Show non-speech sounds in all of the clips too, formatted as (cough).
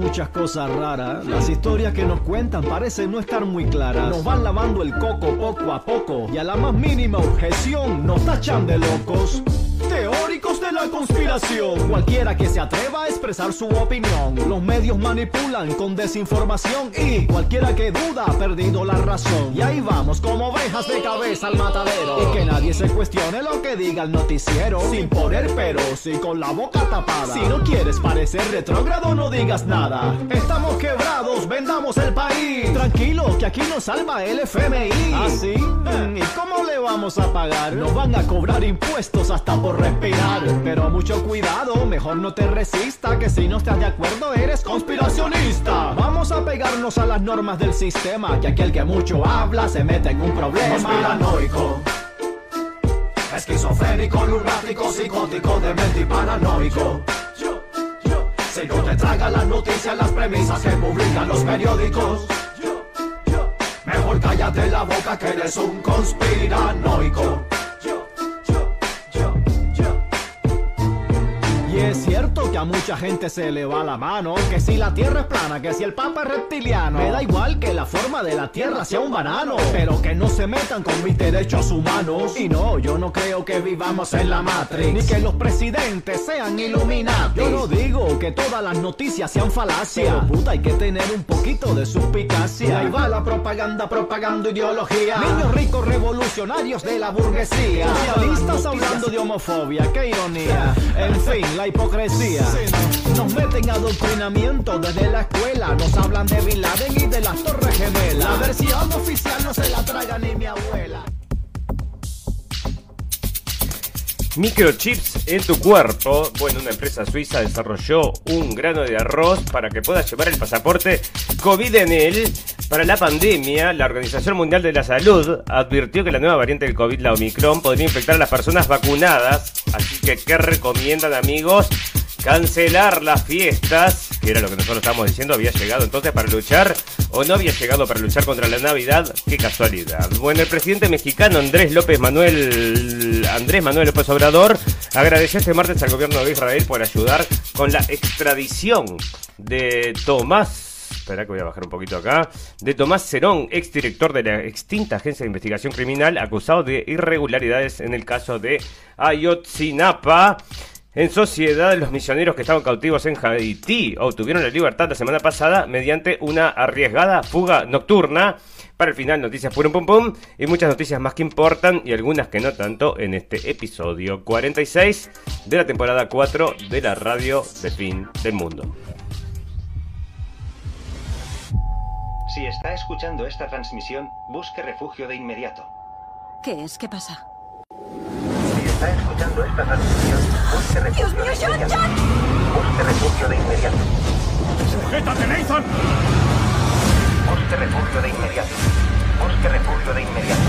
Muchas cosas raras, las historias que nos cuentan parecen no estar muy claras. Nos van lavando el coco poco a poco y a la más mínima objeción nos tachan de locos. Teóricos de la conspiración, cualquiera que se atreva a expresar su opinión. Los medios manipulan con desinformación y cualquiera que duda ha perdido la razón. Y ahí vamos como ovejas de cabeza al matadero. Y que nadie se cuestione lo que diga el noticiero. Sin poner peros y con la boca tapada. Si no quieres parecer retrógrado, no digas nada. Estamos quebrados, vendamos el país. Tranquilo, que aquí nos salva el FMI. ¿Ah, sí? Mm, ¿Y cómo le vamos a pagar? Nos van a cobrar impuestos hasta por respirar. Pero mucho cuidado, mejor no te resista, que si no estás de acuerdo eres conspiracionista. Vamos a pegarnos a las normas del sistema, que aquel que mucho habla se mete en un problema. Conspiranoico. Esquizofrénico, lunático, psicótico, demente y paranoico. Si no te tragan las noticias, las premisas que publican los periódicos. Mejor cállate la boca que eres un conspiranoico. Y es cierto que a mucha gente se le va la mano, que si la tierra es plana, que si el papa es reptiliano. Me da igual que la forma de la tierra sea un banano, pero que no se metan con mis derechos humanos. Y no, yo no creo que vivamos en la Matrix, ni que los presidentes sean iluminados. Yo no digo que todas las noticias sean falacia, pero puta, hay que tener un poquito de suspicacia. Ahí va la propaganda propagando ideología. Niños ricos revolucionarios de la burguesía. Socialistas hablando de homofobia, qué ironía. En fin, la hipocresía. Nos meten adoctrinamiento desde la escuela. Nos hablan de Bin y de las Torres Gemelas. La versión oficial no se la traga ni mi abuela. Microchips en tu cuerpo. Bueno, una empresa suiza desarrolló un grano de arroz para que puedas llevar el pasaporte COVID en él. Para la pandemia, la Organización Mundial de la Salud advirtió que la nueva variante del COVID, la Omicron, podría infectar a las personas vacunadas. Así que, ¿qué recomiendan, amigos? Cancelar las fiestas, que era lo que nosotros estábamos diciendo, había llegado entonces para luchar o no había llegado para luchar contra la Navidad. Qué casualidad. Bueno, el presidente mexicano Andrés López Manuel Andrés Manuel López Obrador agradeció este martes al gobierno de Israel por ayudar con la extradición de Tomás Espera que voy a bajar un poquito acá. De Tomás Cerón, exdirector de la extinta Agencia de Investigación Criminal, acusado de irregularidades en el caso de Ayotzinapa. En sociedad, los misioneros que estaban cautivos en Haití obtuvieron la libertad la semana pasada mediante una arriesgada fuga nocturna. Para el final, noticias pum pum pum y muchas noticias más que importan y algunas que no tanto en este episodio 46 de la temporada 4 de la radio de fin del mundo. Si está escuchando esta transmisión, busque refugio de inmediato. ¿Qué es? ¿Qué pasa? Está escuchando esta transmisión, busque refugio ¡Dios mío, de John, inmediato. John! Busque refugio de inmediato. ¡Sujétate, Nathan! Busque refugio de inmediato. Busque refugio de inmediato.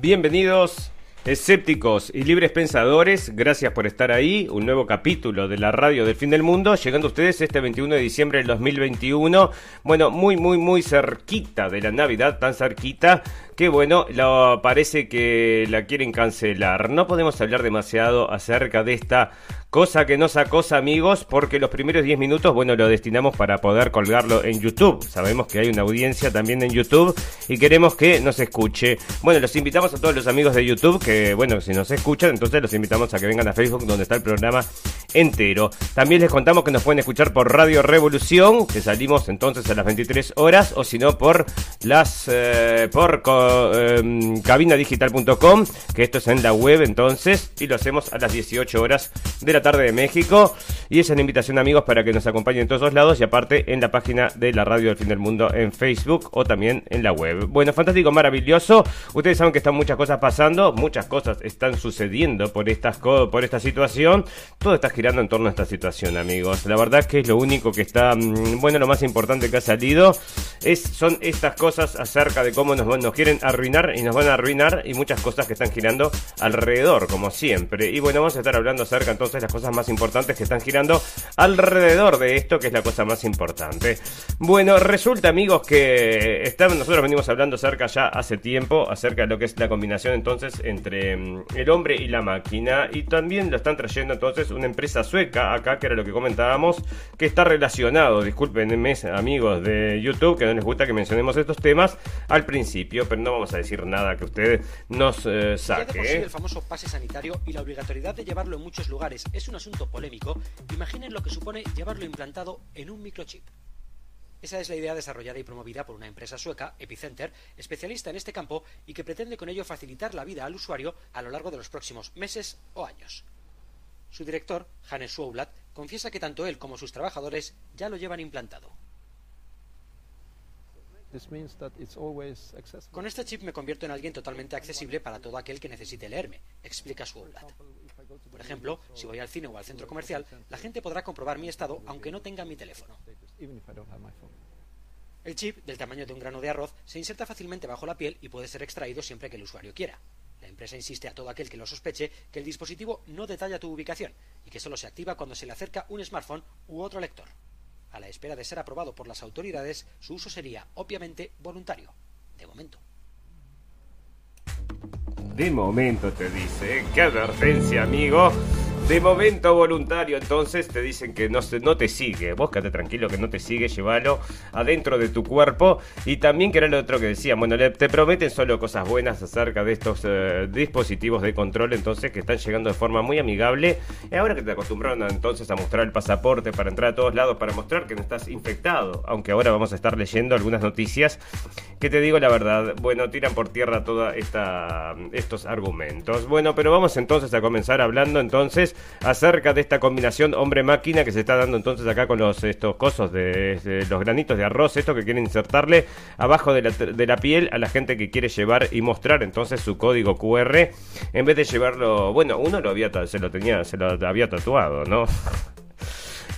Bienvenidos, escépticos y libres pensadores. Gracias por estar ahí. Un nuevo capítulo de la radio del fin del mundo. Llegando a ustedes este 21 de diciembre del 2021. Bueno, muy, muy, muy cerquita de la Navidad, tan cerquita que bueno, lo, parece que la quieren cancelar. No podemos hablar demasiado acerca de esta cosa que nos acosa amigos porque los primeros 10 minutos, bueno, lo destinamos para poder colgarlo en YouTube. Sabemos que hay una audiencia también en YouTube y queremos que nos escuche. Bueno, los invitamos a todos los amigos de YouTube que, bueno, si nos escuchan, entonces los invitamos a que vengan a Facebook donde está el programa entero. También les contamos que nos pueden escuchar por Radio Revolución, que salimos entonces a las 23 horas, o si no por las eh, por em, cabinadigital.com, que esto es en la web entonces, y lo hacemos a las 18 horas de la tarde de México. Y es una invitación amigos para que nos acompañen en todos lados y aparte en la página de la Radio del Fin del Mundo en Facebook o también en la web. Bueno, fantástico, maravilloso. Ustedes saben que están muchas cosas pasando, muchas cosas están sucediendo por estas por esta situación. Toda esta girando en torno a esta situación, amigos. La verdad que es lo único que está, mm, bueno, lo más importante que ha salido es, son estas cosas acerca de cómo nos quieren arruinar y nos van a arruinar y muchas cosas que están girando alrededor, como siempre. Y bueno, vamos a estar hablando acerca entonces de las cosas más importantes que están girando alrededor de esto, que es la cosa más importante. Bueno, resulta, amigos, que estamos, nosotros venimos hablando acerca ya hace tiempo, acerca de lo que es la combinación entonces entre mm, el hombre y la máquina. Y también lo están trayendo entonces una empresa sueca acá, que era lo que comentábamos, que está relacionado, discúlpenme amigos de YouTube, que no les gusta que mencionemos estos temas al principio, pero no vamos a decir nada que usted nos eh, saque. Ya el famoso pase sanitario y la obligatoriedad de llevarlo en muchos lugares es un asunto polémico, imaginen lo que supone llevarlo implantado en un microchip. Esa es la idea desarrollada y promovida por una empresa sueca, Epicenter, especialista en este campo y que pretende con ello facilitar la vida al usuario a lo largo de los próximos meses o años. Su director, Hannes Schwoblad, confiesa que tanto él como sus trabajadores ya lo llevan implantado. Con este chip me convierto en alguien totalmente accesible para todo aquel que necesite leerme, explica Schwoblad. Por ejemplo, si voy al cine o al centro comercial, la gente podrá comprobar mi estado aunque no tenga mi teléfono. El chip, del tamaño de un grano de arroz, se inserta fácilmente bajo la piel y puede ser extraído siempre que el usuario quiera. La empresa insiste a todo aquel que lo sospeche que el dispositivo no detalla tu ubicación y que solo se activa cuando se le acerca un smartphone u otro lector. A la espera de ser aprobado por las autoridades, su uso sería, obviamente, voluntario. De momento. De momento te dice, qué advertencia, amigo. De momento voluntario, entonces te dicen que no, no te sigue. Vos quédate tranquilo que no te sigue, llévalo adentro de tu cuerpo. Y también que era lo otro que decía, bueno, te prometen solo cosas buenas acerca de estos eh, dispositivos de control, entonces que están llegando de forma muy amigable. Y ahora que te acostumbraron entonces a mostrar el pasaporte para entrar a todos lados, para mostrar que no estás infectado. Aunque ahora vamos a estar leyendo algunas noticias que te digo la verdad, bueno, tiran por tierra todos estos argumentos. Bueno, pero vamos entonces a comenzar hablando entonces acerca de esta combinación hombre-máquina que se está dando entonces acá con los estos cosos de, los granitos de arroz, esto que quieren insertarle abajo de la, de la, piel a la gente que quiere llevar y mostrar entonces su código QR en vez de llevarlo, bueno, uno lo había se lo tenía, se lo había tatuado, ¿no?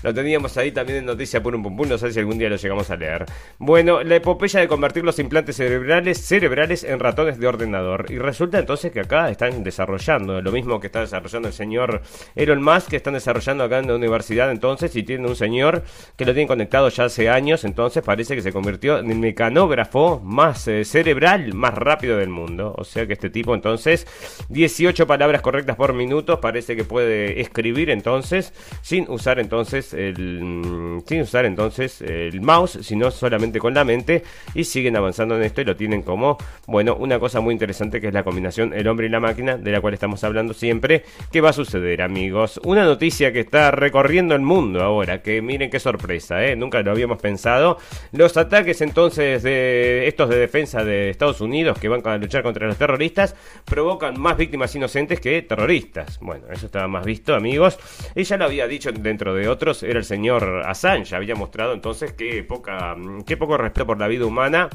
Lo teníamos ahí también en noticia un pum pum, no sé si algún día lo llegamos a leer. Bueno, la epopeya de convertir los implantes cerebrales, cerebrales en ratones de ordenador. Y resulta entonces que acá están desarrollando lo mismo que está desarrollando el señor Elon Musk, que están desarrollando acá en la universidad entonces, y tiene un señor que lo tiene conectado ya hace años, entonces parece que se convirtió en el mecanógrafo más eh, cerebral, más rápido del mundo. O sea que este tipo entonces, 18 palabras correctas por minuto, parece que puede escribir entonces, sin usar entonces el, mm, sin usar entonces el mouse, sino solamente con la mente y siguen avanzando en esto y lo tienen como, bueno, una cosa muy interesante que es la combinación el hombre y la máquina, de la cual estamos hablando siempre. ¿Qué va a suceder, amigos? Una noticia que está recorriendo el mundo ahora, que miren qué sorpresa, ¿eh? Nunca lo habíamos pensado. Los ataques entonces de estos de defensa de Estados Unidos que van a luchar contra los terroristas provocan más víctimas inocentes que terroristas. Bueno, eso estaba más visto, amigos. Ella lo había dicho dentro de otros era el señor Assange. Había mostrado entonces que, poca, que poco respeto por la vida humana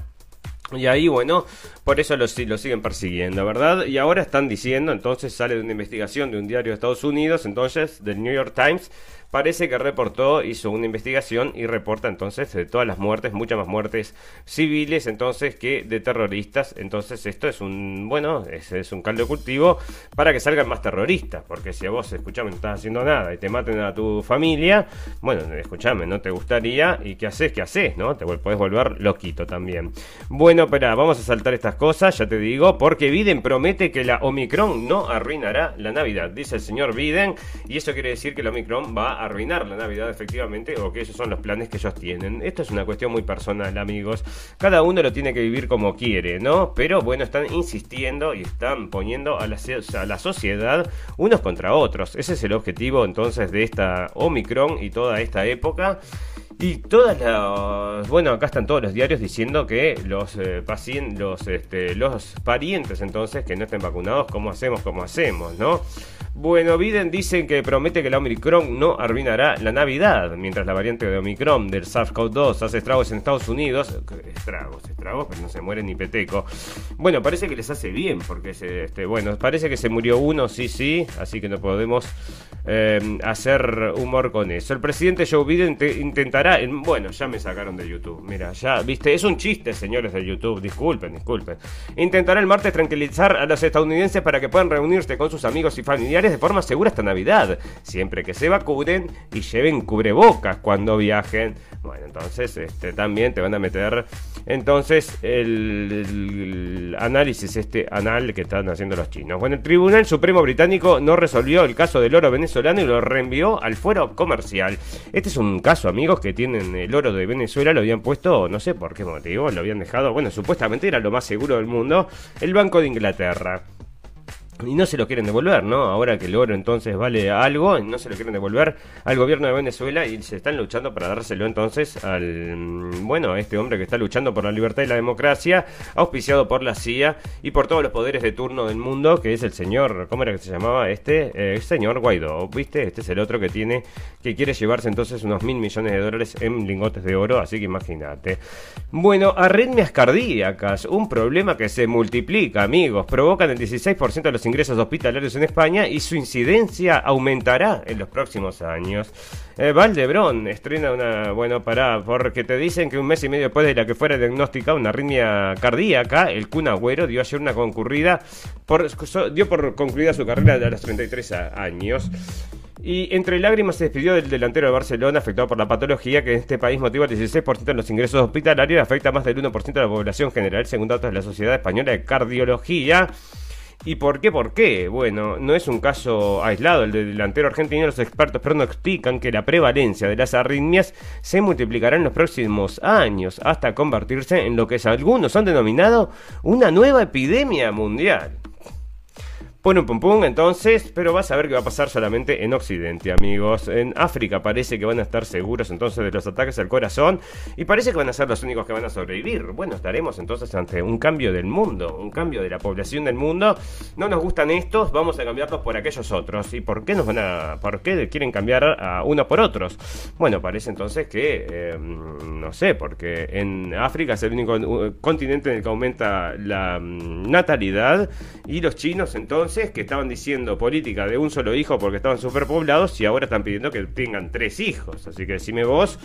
y ahí, bueno, por eso lo, lo, siguen persiguiendo, ¿verdad? Y ahora están diciendo, entonces sale de una investigación de un diario de Estados Unidos, entonces, del New York Times, parece que reportó, hizo una investigación y reporta entonces de todas las muertes, muchas más muertes civiles entonces que de terroristas. Entonces esto es un, bueno, es, un caldo cultivo para que salgan más terroristas, porque si a vos, escuchame, no estás haciendo nada y te maten a tu familia, bueno, escuchame, no te gustaría y qué haces, qué haces, ¿no? Te puedes volver loquito también. Bueno, pero vamos a saltar estas cosas, ya te digo, porque Biden promete que la Omicron no arruinará la Navidad, dice el señor Biden, y eso quiere decir que la Omicron va a arruinar la Navidad efectivamente o que esos son los planes que ellos tienen. Esto es una cuestión muy personal, amigos. Cada uno lo tiene que vivir como quiere, ¿no? Pero bueno, están insistiendo y están poniendo a la, a la sociedad unos contra otros. Ese es el objetivo entonces de esta Omicron y toda esta época. Y todas las. Bueno, acá están todos los diarios diciendo que los eh, pacientes, los, este, los parientes entonces que no estén vacunados, ¿cómo hacemos? ¿Cómo hacemos? ¿No? Bueno, Biden dice que promete que la Omicron no arruinará la Navidad, mientras la variante de Omicron del SARS-CoV-2 hace estragos en Estados Unidos. Estragos, estragos, pero no se muere ni peteco. Bueno, parece que les hace bien, porque este, bueno, parece que se murió uno, sí, sí, así que no podemos eh, hacer humor con eso. El presidente Joe Biden intentará, bueno, ya me sacaron de YouTube, mira, ya, viste, es un chiste, señores de YouTube, disculpen, disculpen. Intentará el martes tranquilizar a los estadounidenses para que puedan reunirse con sus amigos y familiares de forma segura esta Navidad, siempre que se vacunen y lleven cubrebocas cuando viajen. Bueno, entonces este, también te van a meter entonces el, análisis este anal que están haciendo los chinos. Bueno, el Tribunal Supremo Británico no resolvió el caso del oro venezolano y lo reenvió al fuero comercial. Este es un caso, amigos, que tienen el oro de Venezuela, lo habían puesto, no sé por qué motivo, lo habían dejado, bueno, supuestamente era lo más seguro del mundo, el Banco de Inglaterra y no se lo quieren devolver, ¿no? Ahora que el oro entonces vale algo, no se lo quieren devolver al gobierno de Venezuela y se están luchando para dárselo entonces al, mm, bueno, a este hombre que está luchando por la libertad y la democracia, auspiciado por la CIA y por todos los poderes de turno del mundo, que es el señor, ¿cómo era que se llamaba este? Eh, señor Guaidó, ¿viste? Este es el otro que tiene, que quiere llevarse entonces unos mil millones de dólares en lingotes de oro, así que imagínate. Bueno, arritmias cardíacas, un problema que se multiplica, amigos, provocan el 16% de los ingresos hospitalarios en España y su incidencia aumentará en los próximos años. Eh, Valdebrón estrena una. Bueno, para porque te dicen que un mes y medio después de la que fuera diagnosticada una arritmia cardíaca, el Kun Agüero dio ayer una concurrida. Por, dio por concluida su carrera de los 33 años. Y entre lágrimas se despidió del delantero de Barcelona afectado por la patología que en este país motiva el 16% de los ingresos hospitalarios y afecta a más del 1% de la población general, según datos de la Sociedad Española de Cardiología. ¿Y por qué? ¿Por qué? Bueno, no es un caso aislado el del delantero argentino. Los expertos pronostican que la prevalencia de las arritmias se multiplicará en los próximos años hasta convertirse en lo que algunos han denominado una nueva epidemia mundial. Un pum pum entonces, pero vas a ver que va a pasar solamente en Occidente, amigos. En África parece que van a estar seguros entonces de los ataques al corazón y parece que van a ser los únicos que van a sobrevivir. Bueno, estaremos entonces ante un cambio del mundo, un cambio de la población del mundo. No nos gustan estos, vamos a cambiarlos por aquellos otros. ¿Y por qué nos van a, por qué quieren cambiar a unos por otros? Bueno, parece entonces que, eh, no sé, porque en África es el único continente en el que aumenta la mm, natalidad y los chinos entonces que estaban diciendo política de un solo hijo porque estaban superpoblados y ahora están pidiendo que tengan tres hijos. Así que decime vos,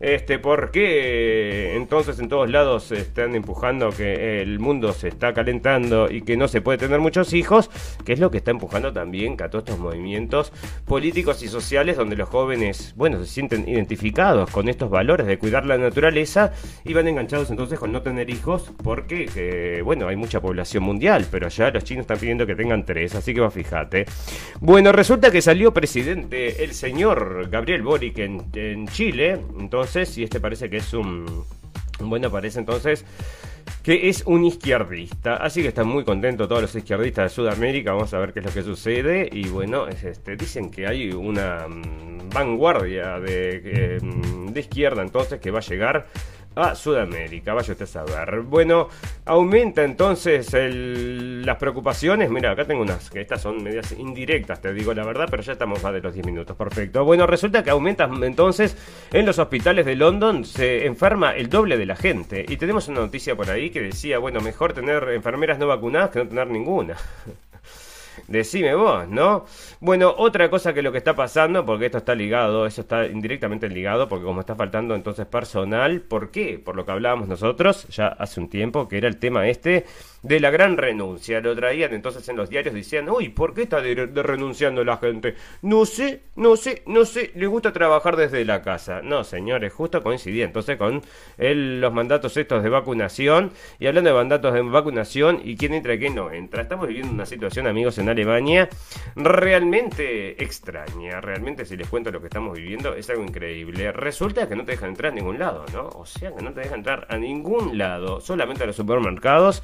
este, ¿por qué entonces en todos lados están empujando que el mundo se está calentando y que no se puede tener muchos hijos? Que es lo que está empujando también a todos estos movimientos políticos y sociales donde los jóvenes, bueno, se sienten identificados con estos valores de cuidar la naturaleza y van enganchados entonces con no tener hijos porque, bueno, hay mucha población mundial, pero allá los chinos están pidiendo que tengan así que va, fíjate. Bueno, resulta que salió presidente el señor Gabriel Boric en, Chile, entonces, y este parece que es un... Bueno, parece entonces que es un izquierdista. Así que están muy contentos todos los izquierdistas de Sudamérica. Vamos a ver qué es lo que sucede. Y bueno, este, dicen que hay una mm, vanguardia mm, de izquierda entonces que va a llegar a Sudamérica. Vaya usted a saber. Bueno, aumenta entonces las preocupaciones. Mira, acá tengo unas que estas son medias indirectas, te digo la verdad, pero ya estamos más de los 10 minutos. Perfecto. Bueno, resulta que aumenta entonces en los hospitales de London se enferma el doble de la gente. Y tenemos una noticia por ahí que decía, bueno, mejor tener enfermeras no vacunadas que no tener ninguna. Decime vos, ¿no? Bueno, otra cosa que lo que está pasando, porque esto está ligado, eso está indirectamente ligado, porque como está faltando entonces personal, ¿por qué? Por lo que hablábamos nosotros ya hace un tiempo, que era el tema este de la gran renuncia. Lo traían entonces en los diarios diciendo, uy, ¿por qué está de, renunciando la gente? No sé, no sé, no sé, le gusta trabajar desde la casa. No, señores, justo coincidía entonces con el, los mandatos estos de vacunación. Y hablando de mandatos de vacunación, ¿y quién entra y quién no entra? Estamos viviendo una situación, amigos, en Alemania realmente extraña. Realmente, si les cuento lo que estamos viviendo, es algo increíble. Resulta que no te dejan entrar a ningún lado, ¿no? O sea, que no te dejan entrar a ningún lado, solamente a los supermercados.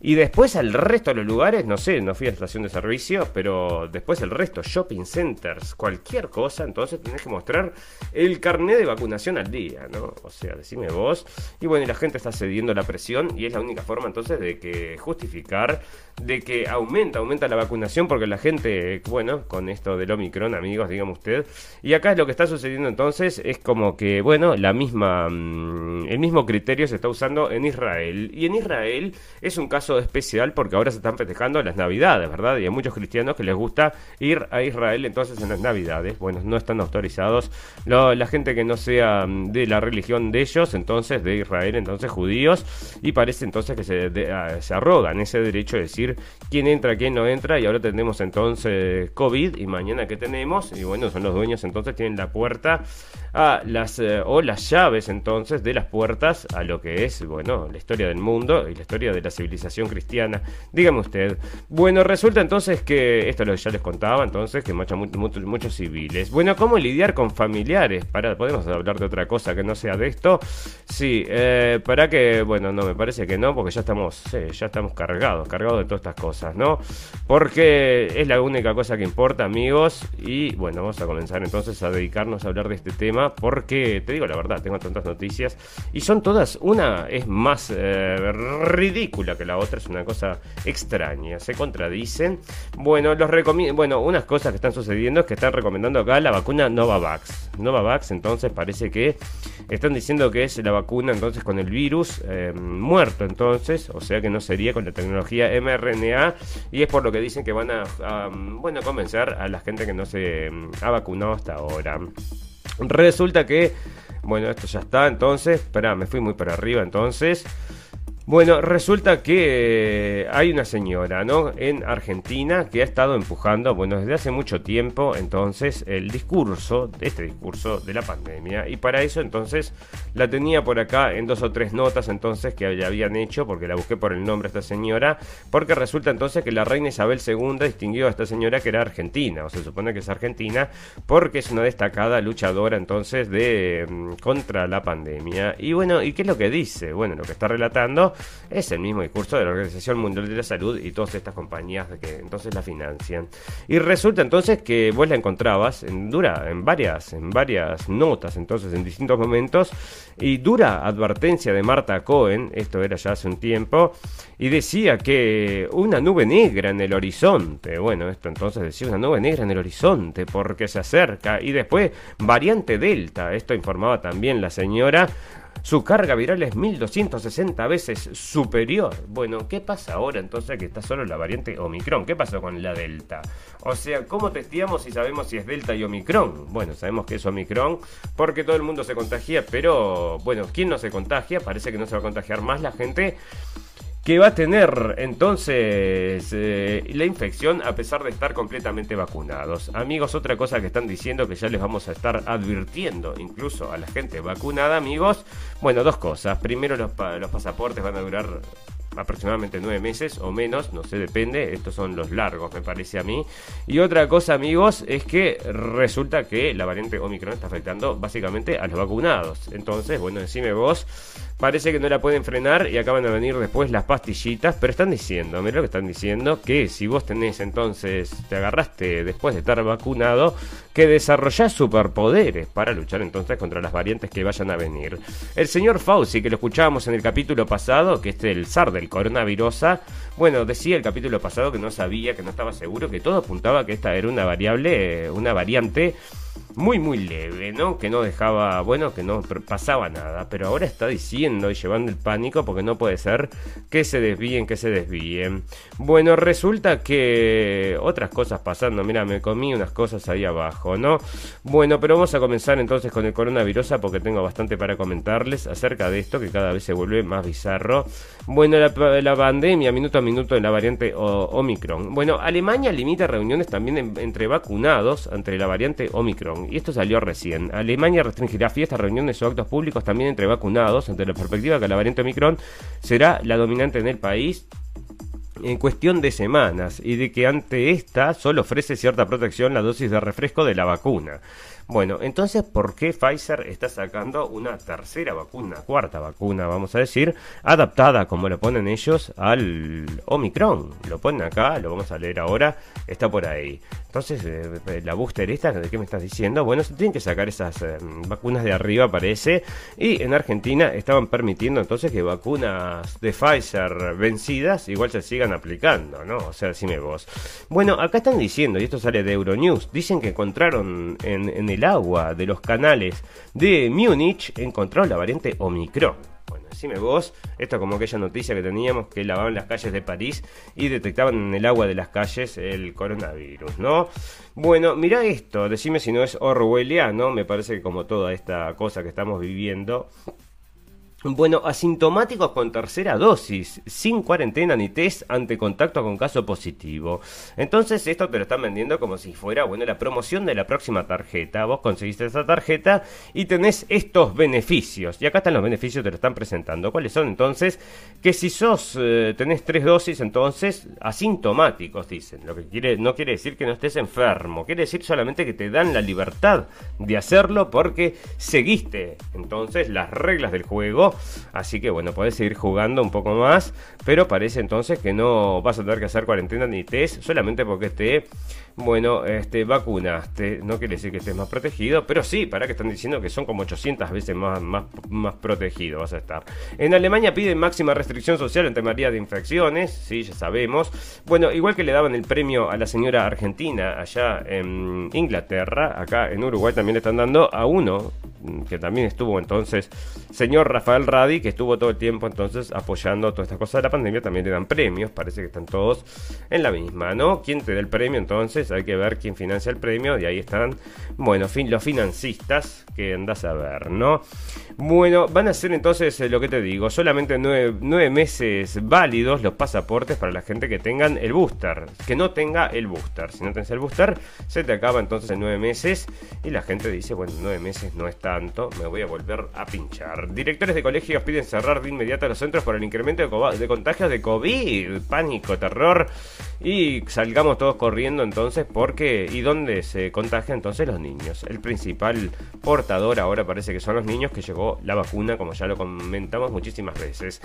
Y después al resto de los lugares, no sé, no fui a estación de servicio, pero después el resto, shopping centers, cualquier cosa, entonces tenés que mostrar el carnet de vacunación al día, ¿no? O sea, decime vos. Y bueno, y la gente está cediendo la presión y es la única forma entonces de que justificar de que aumenta, aumenta la vacunación porque la gente, bueno, con esto del Omicron, amigos, dígame usted. Y acá lo que está sucediendo entonces es como que, bueno, la misma, mm, el mismo criterio se está usando en Israel. Y en Israel es un caso especial porque ahora se están festejando las Navidades, ¿verdad? Y hay muchos cristianos que les gusta ir a Israel entonces en las Navidades. Bueno, no están autorizados. la gente que no sea mm, de la religión de ellos, entonces de Israel, entonces judíos. Y parece entonces que se, ah, se arrogan ese derecho de decir quién entra, quién no entra. Y ahora tenemos entonces COVID y mañana que tenemos. Y bueno, son los dueños entonces, tienen la puerta a las eh, o las llaves entonces de las puertas a lo que es, bueno, la historia del mundo y la historia de la civilización cristiana. Dígame usted. Bueno, resulta entonces que esto es lo que ya les contaba, entonces que marchan muchos civiles. Bueno, ¿cómo lidiar con familiares? Para, podemos hablar de otra cosa que no sea de esto. Sí, eh, para que, bueno, no me parece que no, porque ya estamos, ya estamos cargados, cargados de todas estas cosas, ¿no? Porque es la única cosa que importa, amigos. Y bueno, vamos a comenzar entonces a dedicarnos a hablar de este tema porque, te digo la verdad, tengo tantas noticias y son todas, una es más eh, ridícula que la otra, es una cosa extraña, se contradicen. Bueno, los bueno, unas cosas que están sucediendo es que están recomendando acá la vacuna Novavax. Novavax, entonces parece que están diciendo que es la vacuna entonces con el virus eh, muerto entonces, o sea que no sería con la tecnología mRNA y es por lo que dicen que van a, bueno, convencer a la gente que no se mm, ha vacunado hasta ahora. Resulta que, bueno, esto ya está, entonces, espera, me fui muy para arriba, entonces. Bueno, resulta que eh, hay una señora, ¿no? En Argentina que ha estado empujando, bueno, desde hace mucho tiempo, entonces, el discurso, este discurso de la pandemia. Y para eso, entonces, la tenía por acá en dos o tres notas, entonces, que ya habían hecho, porque la busqué por el nombre de esta señora, porque resulta entonces que la reina Isabel II distinguió a esta señora que era argentina, o se supone que es argentina, porque es una destacada luchadora, entonces, de mm, contra la pandemia. Y bueno, ¿y qué es lo que dice? Bueno, lo que está relatando es el mismo discurso de la Organización Mundial de la Salud y todas estas compañías que entonces la financian. Y resulta entonces que vos la encontrabas en dura, en varias, en varias notas, entonces en distintos momentos, y dura advertencia de Marta Cohen, esto era ya hace un tiempo, y decía que una nube negra en el horizonte, bueno, esto entonces decía una nube negra en el horizonte porque se acerca, y después variante Delta, esto informaba también la señora, su carga viral es 1260 veces superior. Bueno, ¿qué pasa ahora entonces que está solo la variante Omicron? ¿Qué pasó con la Delta? O sea, ¿cómo testeamos si sabemos si es Delta y Omicron? Bueno, sabemos que es Omicron porque todo el mundo se contagia, pero bueno, ¿quién no se contagia? Parece que no se va a contagiar más la gente que va a tener entonces eh, la infección a pesar de estar completamente vacunados. Amigos, otra cosa que están diciendo que ya les vamos a estar advirtiendo incluso a la gente vacunada, amigos. Bueno, dos cosas. Primero, los, pasaportes van a durar aproximadamente nueve meses o menos, no sé, depende, estos son los largos me parece a mí. Y otra cosa amigos es que resulta que la variante Omicron está afectando básicamente a los vacunados. Entonces, bueno, decime vos, parece que no la pueden frenar y acaban de venir después las pastillitas, pero están diciendo, mira lo que están diciendo, que si vos tenés entonces, te agarraste después de estar vacunado, que desarrollás superpoderes para luchar entonces contra las variantes que vayan a venir. El señor Fauci, que lo escuchábamos en el capítulo pasado, que es el zar del coronavirus, bueno, decía el capítulo pasado que no sabía, que no estaba seguro, que todo apuntaba que esta era una variable, una variante muy muy leve, ¿no? Que no dejaba, bueno, que no pasaba nada, pero ahora está diciendo y llevando el pánico porque no puede ser que se desvíen, que se desvíen. Bueno, resulta que otras cosas pasando, mira, me comí unas cosas ahí abajo, ¿no? Bueno, pero vamos a comenzar entonces con el coronavirus porque tengo bastante para comentarles acerca de esto que cada vez se vuelve más bizarro. Bueno, la, pandemia minuto a minuto de la variante Omicron. Bueno, Alemania limita reuniones también entre vacunados entre la variante Omicron y esto salió recién. Alemania restringirá fiestas, reuniones o actos públicos también entre vacunados, ante la perspectiva que la variante Omicron será la dominante en el país en cuestión de semanas y de que ante esta solo ofrece cierta protección la dosis de refresco de la vacuna. Bueno, entonces, ¿por qué Pfizer está sacando una tercera vacuna, cuarta vacuna, vamos a decir, adaptada, como lo ponen ellos, al Omicron? Lo ponen acá, lo vamos a leer ahora, está por ahí. Entonces, eh, eh, la booster esta, ¿de qué me estás diciendo? Bueno, se tienen que sacar esas eh, vacunas de arriba, parece. Y en Argentina estaban permitiendo entonces que vacunas de Pfizer vencidas igual se sigan aplicando, ¿no? O sea, decime vos. Bueno, acá están diciendo, y esto sale de Euronews, dicen que encontraron en, en el agua de los canales de Múnich, encontraron la variante Omicron. Bueno, decime vos, esto es como aquella noticia que teníamos que lavaban las calles de París y detectaban en el agua de las calles el coronavirus, ¿no? Bueno, mira esto, decime si no es orwelliano, me parece que como toda esta cosa que estamos viviendo, bueno, asintomáticos con tercera dosis, sin cuarentena ni test ante contacto con caso positivo. Entonces esto te lo están vendiendo como si fuera, bueno, la promoción de la próxima tarjeta. Vos conseguiste esa tarjeta y tenés estos beneficios. Y acá están los beneficios, te lo están presentando. ¿Cuáles son entonces? Que si sos, eh, tenés tres dosis, entonces asintomáticos, dicen. Lo que quiere, no quiere decir que no estés enfermo, quiere decir solamente que te dan la libertad de hacerlo porque seguiste entonces las reglas del juego Así que bueno, podés seguir jugando un poco más, pero parece entonces que no vas a tener que hacer cuarentena ni test solamente porque te bueno, este, vacunaste, no quiere decir que estés más protegido, pero sí, para que están diciendo que son como 800 veces más, más, más protegido vas a estar. En Alemania piden máxima restricción social ante María de infecciones, sí, ya sabemos. Bueno, igual que le daban el premio a la señora argentina allá en Inglaterra, acá en Uruguay también le están dando a uno que también estuvo entonces, señor Rafael Radi, que estuvo todo el tiempo entonces apoyando toda esta cosa de la pandemia, también le dan premios, parece que están todos en la misma, ¿no? ¿Quién te da el premio entonces? Hay que ver quién financia el premio, y ahí están, bueno, fin, los financistas, que andas a ver, ¿no? Bueno, van a ser entonces eh, lo que te digo, solamente nueve, meses válidos los pasaportes para la gente que tengan el booster, que no tenga el booster. Si no tenés el booster, se te acaba entonces en nueve meses y la gente dice, bueno, nueve meses no es tanto, me voy a volver a pinchar. Directores de colegios piden cerrar de inmediato los centros por el incremento de, de contagios de COVID, pánico, terror y salgamos todos corriendo entonces porque y dónde se contagian entonces los niños. El principal portador ahora parece que son los niños que llegó la vacuna, como ya lo comentamos muchísimas veces.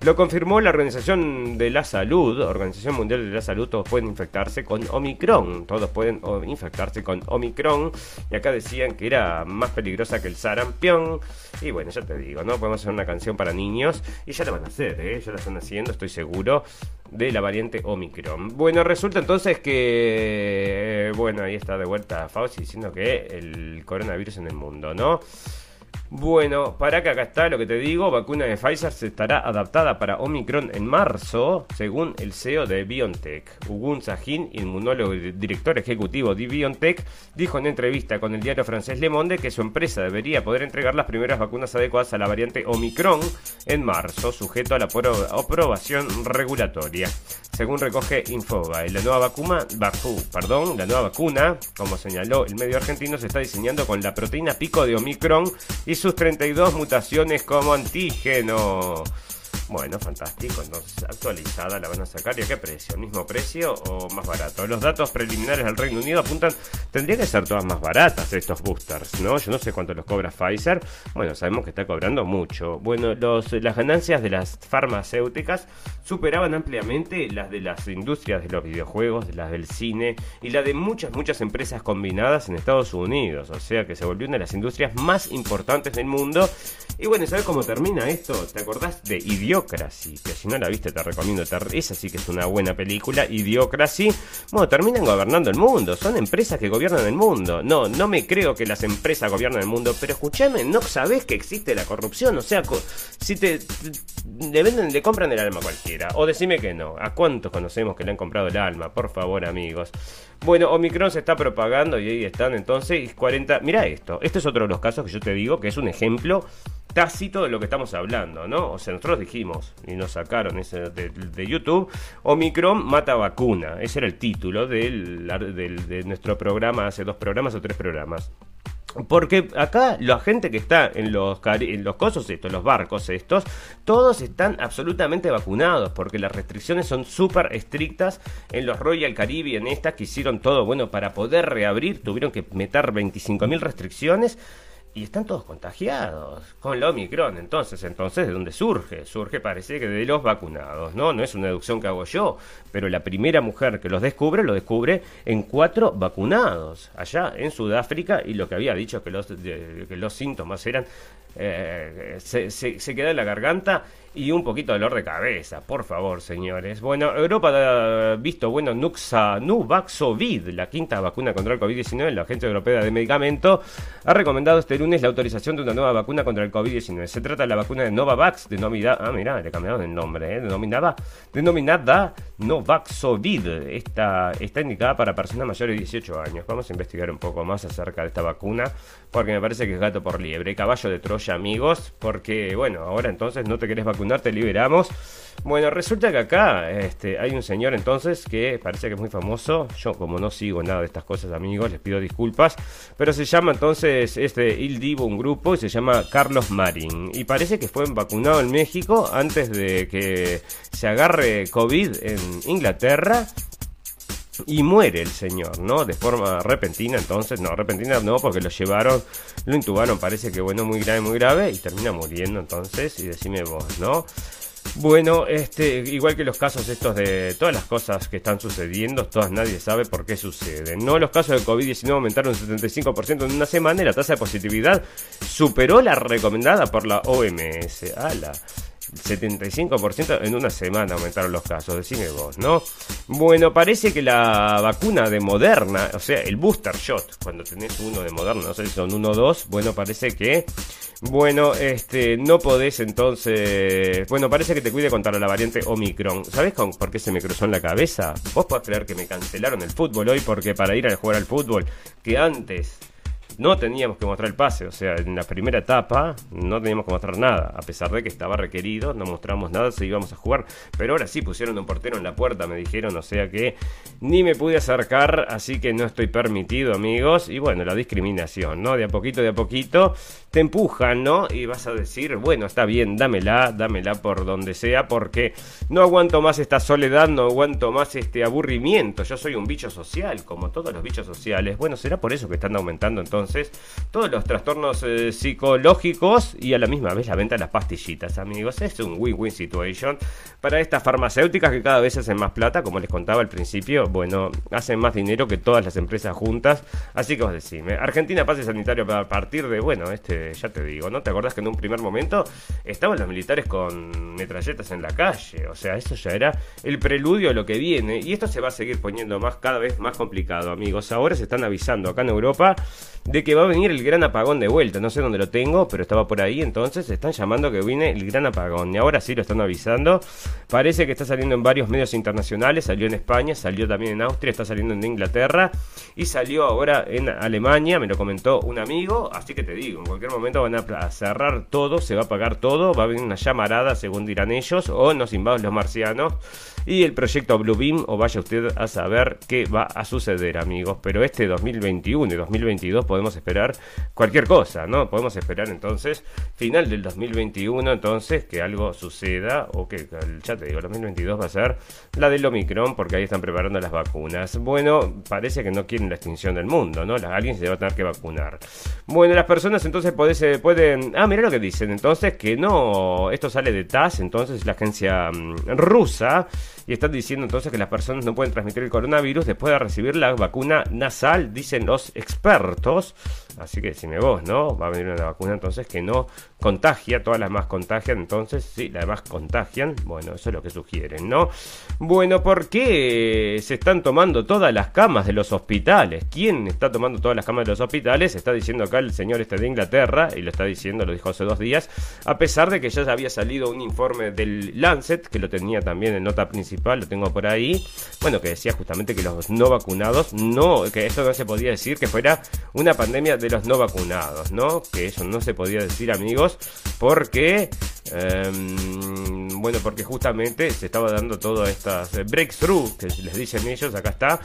Lo confirmó la Organización de la Salud, Organización Mundial de la Salud, todos pueden infectarse con Omicron, todos pueden infectarse con Omicron, y acá decían que era más peligrosa que el sarampión, y bueno, ya te digo, ¿no? Podemos hacer una canción para niños, y ya la van a hacer, ¿eh? Ya la están haciendo, estoy seguro, de la variante Omicron. Bueno, resulta entonces que, bueno, ahí está de vuelta Fauci diciendo que el coronavirus en el mundo, ¿no? Bueno, para que acá está lo que te digo, vacuna de Pfizer se estará adaptada para Omicron en marzo, según el CEO de BioNTech. Ugun Sahin, inmunólogo y director ejecutivo de BioNTech, dijo en entrevista con el diario francés Le Monde que su empresa debería poder entregar las primeras vacunas adecuadas a la variante Omicron en marzo, sujeto a la aprobación regulatoria. Según recoge Infobae, la nueva vacuna, perdón, la nueva vacuna, como señaló el medio argentino, se está diseñando con la proteína pico de Omicron y sus 32 mutaciones como antígeno. Bueno, fantástico. Entonces, actualizada la van a sacar. ¿Y a qué precio? ¿Mismo precio o más barato? Los datos preliminares del Reino Unido apuntan. Tendría que ser todas más baratas estos boosters, ¿no? Yo no sé cuánto los cobra Pfizer. Bueno, sabemos que está cobrando mucho. Bueno, los, las ganancias de las farmacéuticas superaban ampliamente las de las industrias de los videojuegos, las del cine y la de muchas, muchas empresas combinadas en Estados Unidos. O sea que se volvió una de las industrias más importantes del mundo. Y bueno, ¿sabes cómo termina esto? ¿Te acordás de Idiota? Idiocracy, que si no la viste te recomiendo, esa sí que es una buena película, Idiocracy, bueno, terminan gobernando el mundo, son empresas que gobiernan el mundo, no, no me creo que las empresas gobiernan el mundo, pero escúchame, no sabes que existe la corrupción, o sea, si te, le venden, le compran el alma a cualquiera, o decime que no, ¿a cuántos conocemos que le han comprado el alma? Por favor, amigos. Bueno, Omicron se está propagando y ahí están entonces 40. Mira esto, este es otro de los casos que yo te digo que es un ejemplo tácito de lo que estamos hablando, ¿no? O sea, nosotros dijimos, y nos sacaron ese de, YouTube, Omicron mata vacuna. Ese era el título de nuestro programa, hace dos programas o tres programas. Porque acá la gente que está en los, en los cosos estos, los barcos estos, todos están absolutamente vacunados porque las restricciones son súper estrictas en los Royal Caribbean estas que hicieron todo, bueno, para poder reabrir tuvieron que meter 25.000 restricciones y están todos contagiados con la Omicron. Entonces, entonces, ¿de dónde surge? Surge, parece que de los vacunados, ¿no? No es una deducción que hago yo, pero la primera mujer que los descubre, lo descubre en cuatro vacunados, allá en Sudáfrica, y lo que había dicho que los, que los síntomas eran, eh, se, se, queda en la garganta y un poquito de dolor de cabeza, por favor, señores. Bueno, Europa ha visto, bueno, Nuxa, Nuvaxovid, la quinta vacuna contra el COVID-19, la Agencia Europea de Medicamento ha recomendado este lunes la autorización de una nueva vacuna contra el COVID-19. Se trata de la vacuna de Novavax, denominada, ah, mira, le cambiaron el nombre, ¿eh? denominada, denominada Novaxovid. Esta está indicada para personas mayores de 18 años. Vamos a investigar un poco más acerca de esta vacuna, porque me parece que es gato por liebre, caballo de Troya, amigos, porque, bueno, ahora entonces no te querés vacunar te liberamos. Bueno, resulta que acá este, hay un señor entonces que parece que es muy famoso. Yo como no sigo nada de estas cosas, amigos, les pido disculpas. Pero se llama entonces este Il Divo, un grupo, y se llama Carlos Marín. Y parece que fue vacunado en México antes de que se agarre COVID en Inglaterra y muere el señor, ¿no? De forma repentina, entonces, no, repentina no, porque lo llevaron, lo intubaron, parece que bueno, muy grave, muy grave, y termina muriendo entonces, y decime vos, ¿no? Bueno, este, igual que los casos estos de todas las cosas que están sucediendo, todas nadie sabe por qué suceden. No, los casos de COVID-19 aumentaron un 75% en una semana y la tasa de positividad superó la recomendada por la OMS. ¡Hala! 75% en una semana aumentaron los casos, decime vos, ¿no? Bueno, parece que la vacuna de Moderna, o sea, el booster shot, cuando tenés uno de Moderna, no sé si son uno o dos, bueno, parece que, bueno, este, no podés entonces, bueno, parece que te cuide contra la variante Omicron. ¿Sabés con, por qué se me cruzó en la cabeza? Vos podés creer que me cancelaron el fútbol hoy porque para ir a jugar al fútbol, que antes no teníamos que mostrar el pase, o sea, en la primera etapa no teníamos que mostrar nada, a pesar de que estaba requerido, no mostramos nada si íbamos a jugar, pero ahora sí pusieron un portero en la puerta, me dijeron, o sea que ni me pude acercar, así que no estoy permitido, amigos, y bueno, la discriminación, ¿no? De a poquito, de a poquito, te empujan, ¿no? Y vas a decir, bueno, está bien, dámela, dámela por donde sea, porque no aguanto más esta soledad, no aguanto más este aburrimiento, yo soy un bicho social, como todos los bichos sociales, bueno, será por eso que están aumentando entonces todos los trastornos eh, psicológicos y a la misma vez la venta de las pastillitas, amigos. Es un win-win situation para estas farmacéuticas que cada vez hacen más plata, como les contaba al principio. Bueno, hacen más dinero que todas las empresas juntas. Así que os decime, Argentina pase sanitario a partir de, bueno, este, ya te digo, ¿no? ¿Te acordás que en un primer momento estaban los militares con metralletas en la calle? O sea, eso ya era el preludio a lo que viene. Y esto se va a seguir poniendo más, cada vez más complicado, amigos. Ahora se están avisando acá en Europa de que va a venir el gran apagón de vuelta. No sé dónde lo tengo, pero estaba por ahí. Entonces están llamando que viene el gran apagón. Y ahora sí lo están avisando. Parece que está saliendo en varios medios internacionales. Salió en España, salió también en Austria, está saliendo en Inglaterra. Y salió ahora en Alemania. Me lo comentó un amigo. Así que te digo, en cualquier momento van a cerrar todo, se va a apagar todo. Va a venir una llamarada, según dirán ellos. O nos invaden los marcianos. Y el proyecto Bluebeam, o vaya usted a saber qué va a suceder, amigos. Pero este 2021 y 2022 podemos esperar cualquier cosa, ¿no? Podemos esperar entonces, final del 2021, entonces, que algo suceda, o que, ya te digo, el 2022 va a ser la del Omicron, porque ahí están preparando las vacunas. Bueno, parece que no quieren la extinción del mundo, ¿no? Alguien se va a tener que vacunar. Bueno, las personas entonces pueden, pueden ah, mira lo que dicen, entonces, que no, esto sale de TAS, entonces la agencia mm, rusa, y están diciendo entonces que las personas no pueden transmitir el coronavirus después de recibir la vacuna nasal, dicen los expertos. Así que decime vos, ¿no? Va a venir una vacuna entonces que no contagia, todas las más contagian, entonces sí, las demás contagian. Bueno, eso es lo que sugieren, ¿no? Bueno, ¿por qué se están tomando todas las camas de los hospitales? ¿Quién está tomando todas las camas de los hospitales? Está diciendo acá el señor este de Inglaterra, y lo está diciendo, lo dijo hace dos días, a pesar de que ya había salido un informe del Lancet, que lo tenía también en nota principal, lo tengo por ahí, bueno, que decía justamente que los no vacunados, no, que esto no se podía decir que fuera una pandemia de los no vacunados, ¿no? Que eso no se podía decir, amigos, porque, em, bueno, porque justamente se estaba dando todas estas breakthrough, que les dicen ellos, acá está,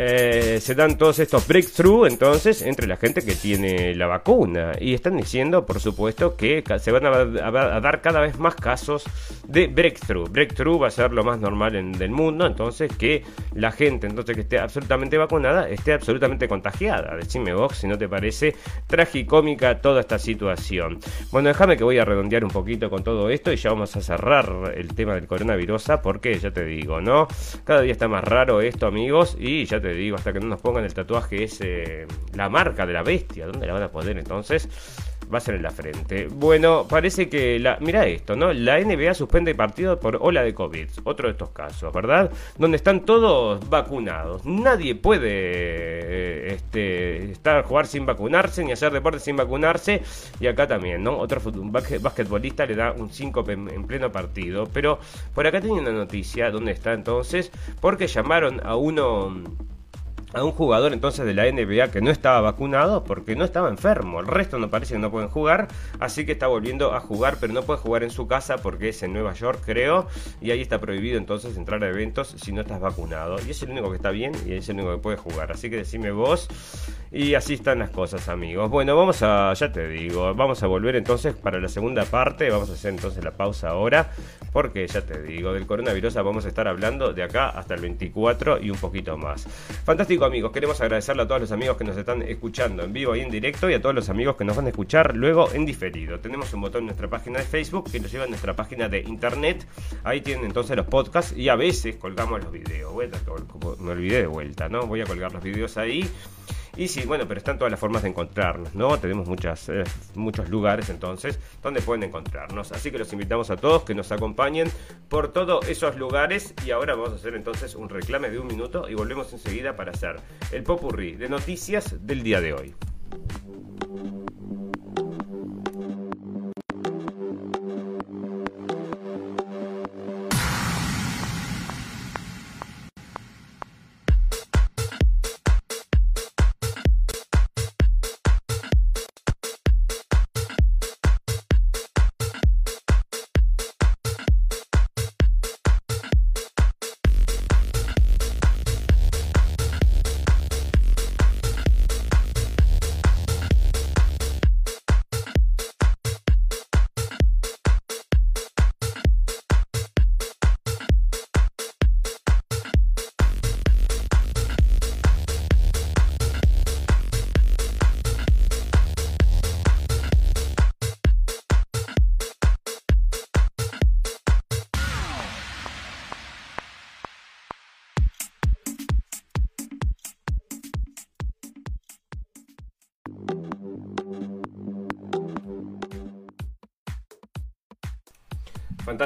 eh, se dan todos estos breakthrough entonces entre la gente que tiene la vacuna. Y están diciendo por supuesto que se van a, dar cada vez más casos de breakthrough. Breakthrough va a ser lo más normal del mundo entonces que la gente entonces que esté absolutamente vacunada esté absolutamente contagiada. Decime vos si no te parece tragicómica toda esta situación. Bueno déjame que voy a redondear un poquito con todo esto y ya vamos a cerrar el tema del coronavirus porque ya te digo no cada día está más raro esto amigos y ya te digo, hasta que no nos pongan el tatuaje ese, la marca de la bestia, ¿dónde la van a poner entonces? va a ser en la frente. Bueno, parece que la. Mira esto, ¿no? La NBA suspende partido por ola de COVID. Otro de estos casos, ¿verdad? Donde están todos vacunados. Nadie puede eh, este, estar jugar sin vacunarse ni hacer deporte sin vacunarse. Y acá también, ¿no? Otro basquetbolista le da un 5 en pleno partido. Pero por acá tenía una noticia. ¿Dónde está entonces? Porque llamaron a uno a un jugador entonces de la NBA que no estaba vacunado porque no estaba enfermo. El resto no parece que no pueden jugar, así que está volviendo a jugar, pero no puede jugar en su casa porque es en Nueva York, creo, y ahí está prohibido entonces entrar a eventos si no estás vacunado. Y es el único que está bien y es el único que puede jugar. Así que decime vos. Y así están las cosas, amigos. Bueno, vamos a, ya te digo, vamos a volver entonces para la segunda parte. Vamos a hacer entonces la pausa ahora, porque ya te digo, del coronavirus vamos a estar hablando de acá hasta el 24 y un poquito más. Fantástico amigos, queremos agradecerle a todos los amigos que nos están escuchando en vivo y en directo y a todos los amigos que nos van a escuchar luego en diferido. Tenemos un botón en nuestra página de Facebook que nos lleva a nuestra página de internet. Ahí tienen entonces los podcasts y a veces colgamos los videos. me olvidé de vuelta, ¿no? Voy a colgar los videos ahí. Y sí, bueno, pero están todas las formas de encontrarnos, ¿no? Tenemos muchas, eh, muchos lugares entonces donde pueden encontrarnos. Así que los invitamos a todos que nos acompañen por todos esos lugares. Y ahora vamos a hacer entonces un reclame de un minuto y volvemos enseguida para hacer el popurrí de noticias del día de hoy.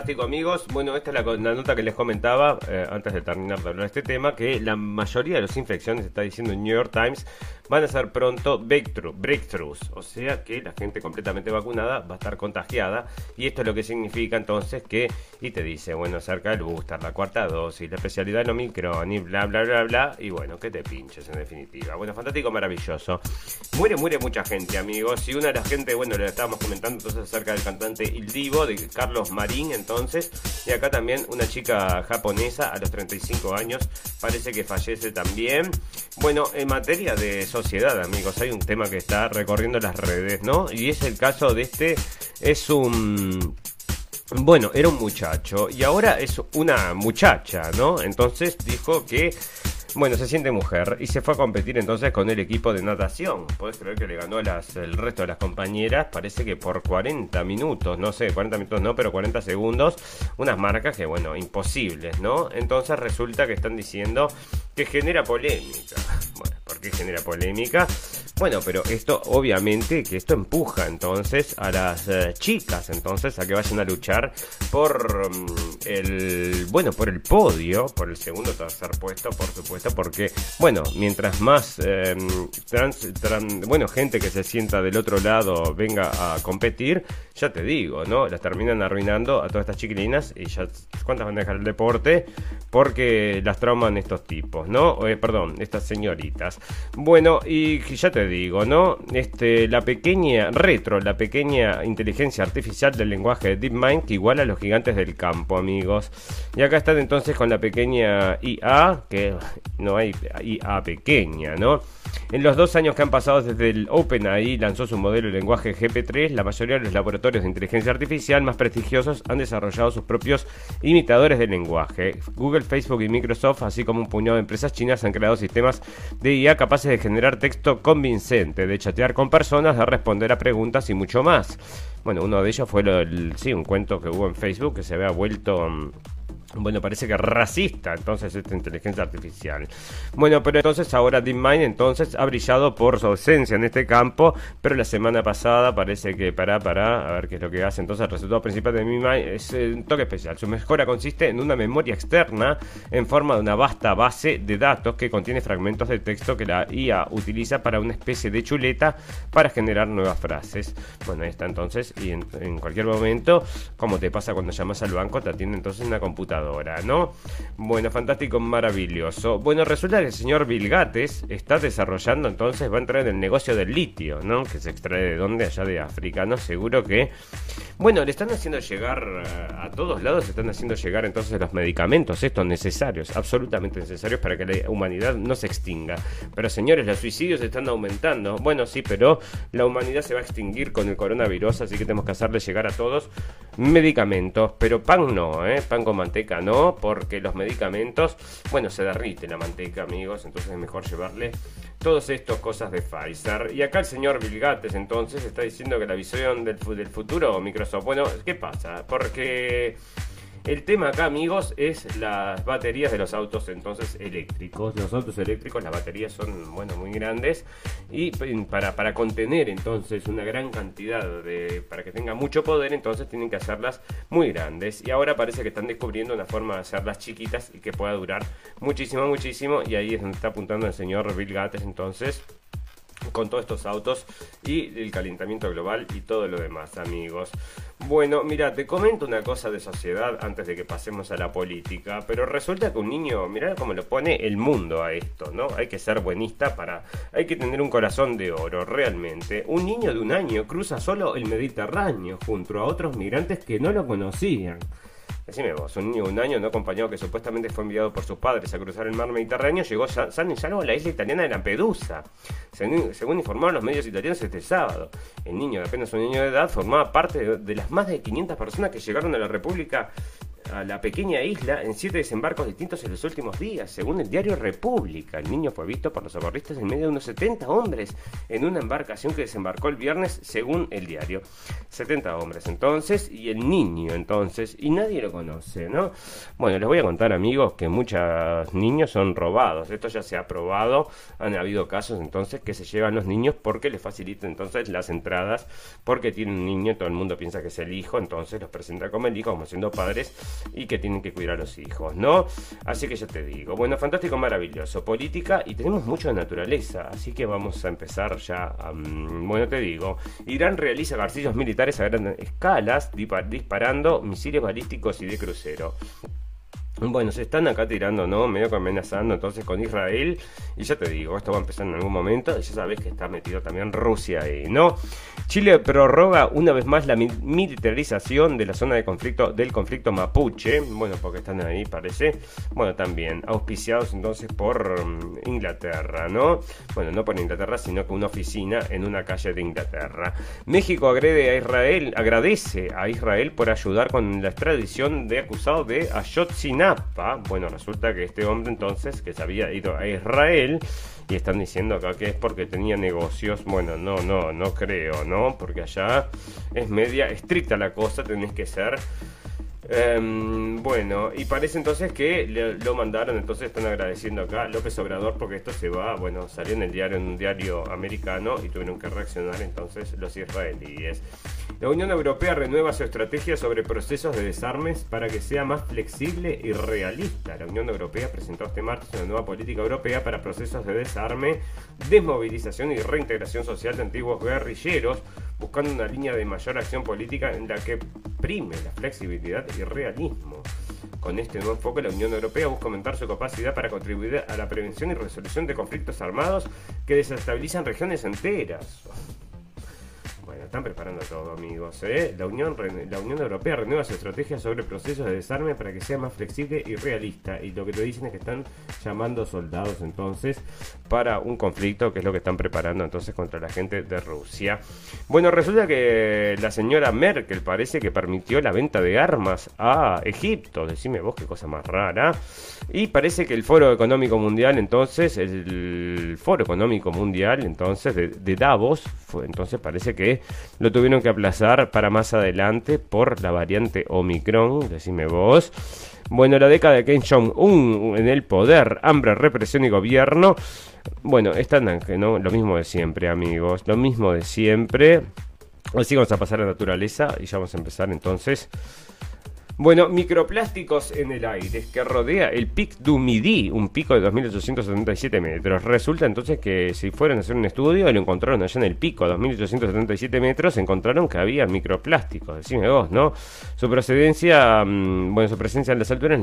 Fantástico amigos. Bueno, esta es la, nota que les comentaba eh, antes de terminar de hablar de este tema, que la mayoría de las infecciones, está diciendo New York Times, van a ser pronto breakthroughs, o sea que la gente completamente vacunada va a estar contagiada y esto es lo que significa entonces que, y te dice, bueno, cerca del booster, la cuarta dosis, la especialidad de Omicron y bla, bla, bla, bla, y bueno, que te pinches en definitiva. Bueno, fantástico, maravilloso. Muere, muere mucha gente, amigos, y una de las gente, bueno, le estábamos comentando entonces acerca del cantante Il Divo, de Carlos Marín, entonces, y acá también una chica japonesa a los 35 años, parece que fallece también. Bueno, en materia de amigos. Hay un tema que está recorriendo las redes, ¿no? Y es el caso de este. Es un. Bueno, era un muchacho y ahora es una muchacha, ¿no? Entonces dijo que bueno, se siente mujer y se fue a competir entonces con el equipo de natación. Puedes creer que le ganó las, el resto de las compañeras, parece que por 40 minutos, no sé, 40 minutos no, pero 40 segundos, unas marcas que, bueno, imposibles, ¿no? Entonces resulta que están diciendo que genera polémica. Bueno, ¿por qué genera polémica? Bueno, pero esto obviamente que esto empuja entonces a las eh, chicas entonces a que vayan a luchar por mm, el bueno, por el podio, por el segundo o tercer puesto, por supuesto, porque bueno, mientras más trans, bueno, gente que se sienta del otro lado venga a competir, ya te digo, ¿no? Las terminan arruinando a todas estas chiquilinas y ya cuántas van a dejar el deporte porque las trauman estos tipos, ¿no? Eh, perdón, estas señoritas. Bueno, y ya te digo, ¿no? Este, la pequeña retro, la pequeña inteligencia artificial del lenguaje de DeepMind que iguala a los gigantes del campo, amigos. Y acá están entonces con la pequeña IA, que no hay IA pequeña, ¿no? En los dos años que han pasado desde el OpenAI lanzó su modelo de lenguaje GP3, la mayoría de los laboratorios de inteligencia artificial más prestigiosos han desarrollado sus propios imitadores de lenguaje. Google, Facebook y Microsoft, así como un puñado de empresas chinas, han creado sistemas de IA capaces de generar texto convincente, de chatear con personas, de responder a preguntas y mucho más. Bueno, uno de ellos fue sí, un cuento que hubo en Facebook que se había vuelto... Bueno, parece que racista entonces esta inteligencia artificial. Bueno, pero entonces ahora DeepMind entonces ha brillado por su ausencia en este campo, pero la semana pasada parece que para para a ver qué es lo que hace. Entonces el resultado principal de DeepMind es un toque especial. Su mejora consiste en una memoria externa en forma de una vasta base de datos que contiene fragmentos de texto que la IA utiliza para una especie de chuleta para generar nuevas frases. Bueno, ahí está entonces y en, en cualquier momento, como te pasa cuando llamas al banco, te atiende entonces una computadora ¿no? Bueno, fantástico, maravilloso. Bueno, resulta que el señor Bill Gates está desarrollando, entonces va a entrar en el negocio del litio, ¿no? Que se extrae de dónde, allá de África, ¿no? Seguro que... Bueno, le están haciendo llegar eh, a todos lados, están haciendo llegar entonces los medicamentos, estos necesarios, absolutamente necesarios para que la humanidad no se extinga. Pero señores, los suicidios están aumentando. Bueno, sí, pero la humanidad se va a extinguir con el coronavirus, así que tenemos que hacerle llegar a todos medicamentos. Pero pan no, ¿eh? Pan con manteca ¿no? Porque los medicamentos, bueno, se derrite la manteca, amigos, entonces es mejor llevarle todas estas cosas de Pfizer. Y acá el señor Bill Gates entonces está diciendo que la visión del futuro Microsoft, bueno, ¿qué pasa? Porque el tema acá, amigos, es las baterías de los autos entonces eléctricos. Los autos eléctricos, las baterías son, bueno, muy grandes y para, para contener entonces una gran cantidad de, para que tenga mucho poder, entonces tienen que hacerlas muy grandes. Y ahora parece que están descubriendo una forma de hacerlas chiquitas y que pueda durar muchísimo, muchísimo. Y ahí es donde está apuntando el señor Bill Gates entonces con todos estos autos y el calentamiento global y todo lo demás, amigos. Bueno, mira, te comento una cosa de sociedad antes de que pasemos a la política, pero resulta que un niño, mira cómo lo pone el mundo a esto, ¿no? Hay que ser buenista para, hay que tener un corazón de oro, realmente. Un niño de un año cruza solo el Mediterráneo junto a otros migrantes que no lo conocían. Decime vos, un niño de un año no acompañado que supuestamente fue enviado por sus padres a cruzar el mar Mediterráneo llegó sano y salvo a la isla italiana de Lampedusa, según, informaron los medios italianos este sábado. El niño de apenas un año de edad formaba parte de las más de 500 personas que llegaron a la República a la pequeña isla en siete desembarcos distintos en los últimos días, según el diario República. El niño fue visto por los socorristas en medio de unos 70 hombres en una embarcación que desembarcó el viernes, según el diario. 70 hombres entonces, y el niño entonces, y nadie lo conoce, ¿no? Bueno, les voy a contar, amigos, que muchos niños son robados. Esto ya se ha probado, han habido casos entonces que se llevan los niños porque les facilita entonces las entradas, porque tiene un niño, todo el mundo piensa que es el hijo, entonces los presenta como el hijo, como siendo padres y que tienen que cuidar a los hijos, ¿no? Así que ya te digo, bueno, fantástico, maravilloso, política y tenemos mucho de naturaleza, así que vamos a empezar ya, bueno, te digo, Irán realiza garcillos militares a grandes escalas disparando misiles balísticos y de crucero. Bueno, se están acá tirando, ¿no? Medio que amenazando entonces con Israel. Y ya te digo, esto va a empezar en algún momento. Y ya sabes que está metido también Rusia ahí, ¿no? Chile prorroga una vez más la militarización de la zona de conflicto del conflicto mapuche. Bueno, porque están ahí, parece. Bueno, también auspiciados entonces por mm, Inglaterra, ¿no? Bueno, no por Inglaterra, sino con una oficina en una calle de Inglaterra. México agrede a Israel, agradece a Israel por ayudar con la extradición de acusado de Ayotzinapa bueno, resulta que este hombre entonces, que se había ido a Israel, y están diciendo acá que es porque tenía negocios. Bueno, no, no, no creo, ¿no? Porque allá es media estricta la cosa, tenés que ser Em, bueno, y parece entonces que lo mandaron, entonces están agradeciendo acá López Obrador porque esto se va, bueno, salió en el diario, en un diario americano y tuvieron que reaccionar entonces los israelíes. La Unión Europea renueva su estrategia sobre procesos de desarmes para que sea más flexible y realista. La Unión Europea presentó este martes una nueva política europea para procesos de desarme, desmovilización y reintegración social de antiguos guerrilleros buscando una línea de mayor acción política en la que prime la flexibilidad y realismo. Con este nuevo enfoque, la Unión Europea busca aumentar su capacidad para contribuir a la prevención y resolución de conflictos armados que desestabilizan regiones enteras. Bueno, están preparando todo, amigos. ¿eh? La, Unión, la Unión Europea renueva su estrategia sobre procesos de desarme para que sea más flexible y realista. Y lo que te dicen es que están llamando soldados entonces para un conflicto que es lo que están preparando entonces contra la gente de Rusia. Bueno, resulta que la señora Merkel parece que permitió la venta de armas a Egipto. Decime vos qué cosa más rara. Y parece que el Foro Económico Mundial, entonces, el Foro Económico Mundial, entonces, de, Davos, fue, entonces parece que lo tuvieron que aplazar para más adelante por la variante Omicron, decime vos. Bueno, la década de Kim Jong-un en el poder, hambre, represión y gobierno. Bueno, están ¿no? lo mismo de siempre, amigos. Lo mismo de siempre. Así vamos a pasar a naturaleza y ya vamos a empezar entonces bueno, microplásticos en el aire que rodea el Pic du Midi, un pico de 2.877 metros. Resulta entonces que si fueron a hacer un estudio y lo encontraron allá en el pico, 2.877 metros, encontraron que había microplásticos. Decime vos, ¿no? Su procedencia, mm, bueno, su presencia en las alturas.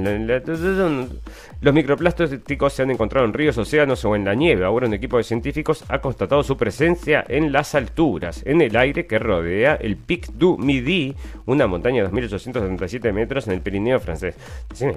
los microplásticos se han encontrado en ríos, océanos o en la nieve. Ahora un equipo de científicos ha constatado su presencia en las alturas, en el aire que rodea el Pic du Midi, una montaña de 2.877 metros en el Pirineo francés.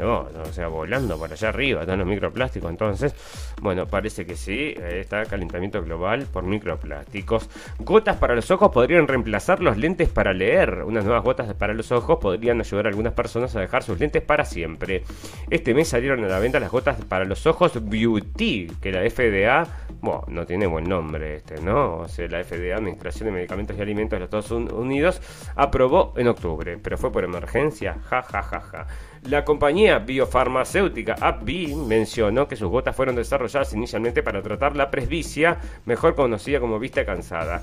Oh, o sea, volando por allá arriba, están los microplásticos. Entonces, bueno, parece que sí, está calentamiento global por microplásticos. Gotas para los ojos podrían reemplazar los lentes para leer. Unas nuevas gotas para los ojos podrían ayudar a algunas personas a dejar sus lentes para siempre. Este mes salieron a la venta las gotas para los ojos Beauty, que la FDA, bueno, no tiene buen nombre este, ¿no? O sea, la FDA, Administración de Medicamentos y Alimentos de los Estados Unidos, aprobó en octubre, pero fue por emergencia. La compañía biofarmacéutica AbbVie mencionó que sus gotas fueron desarrolladas inicialmente para tratar la presbicia, mejor conocida como vista cansada.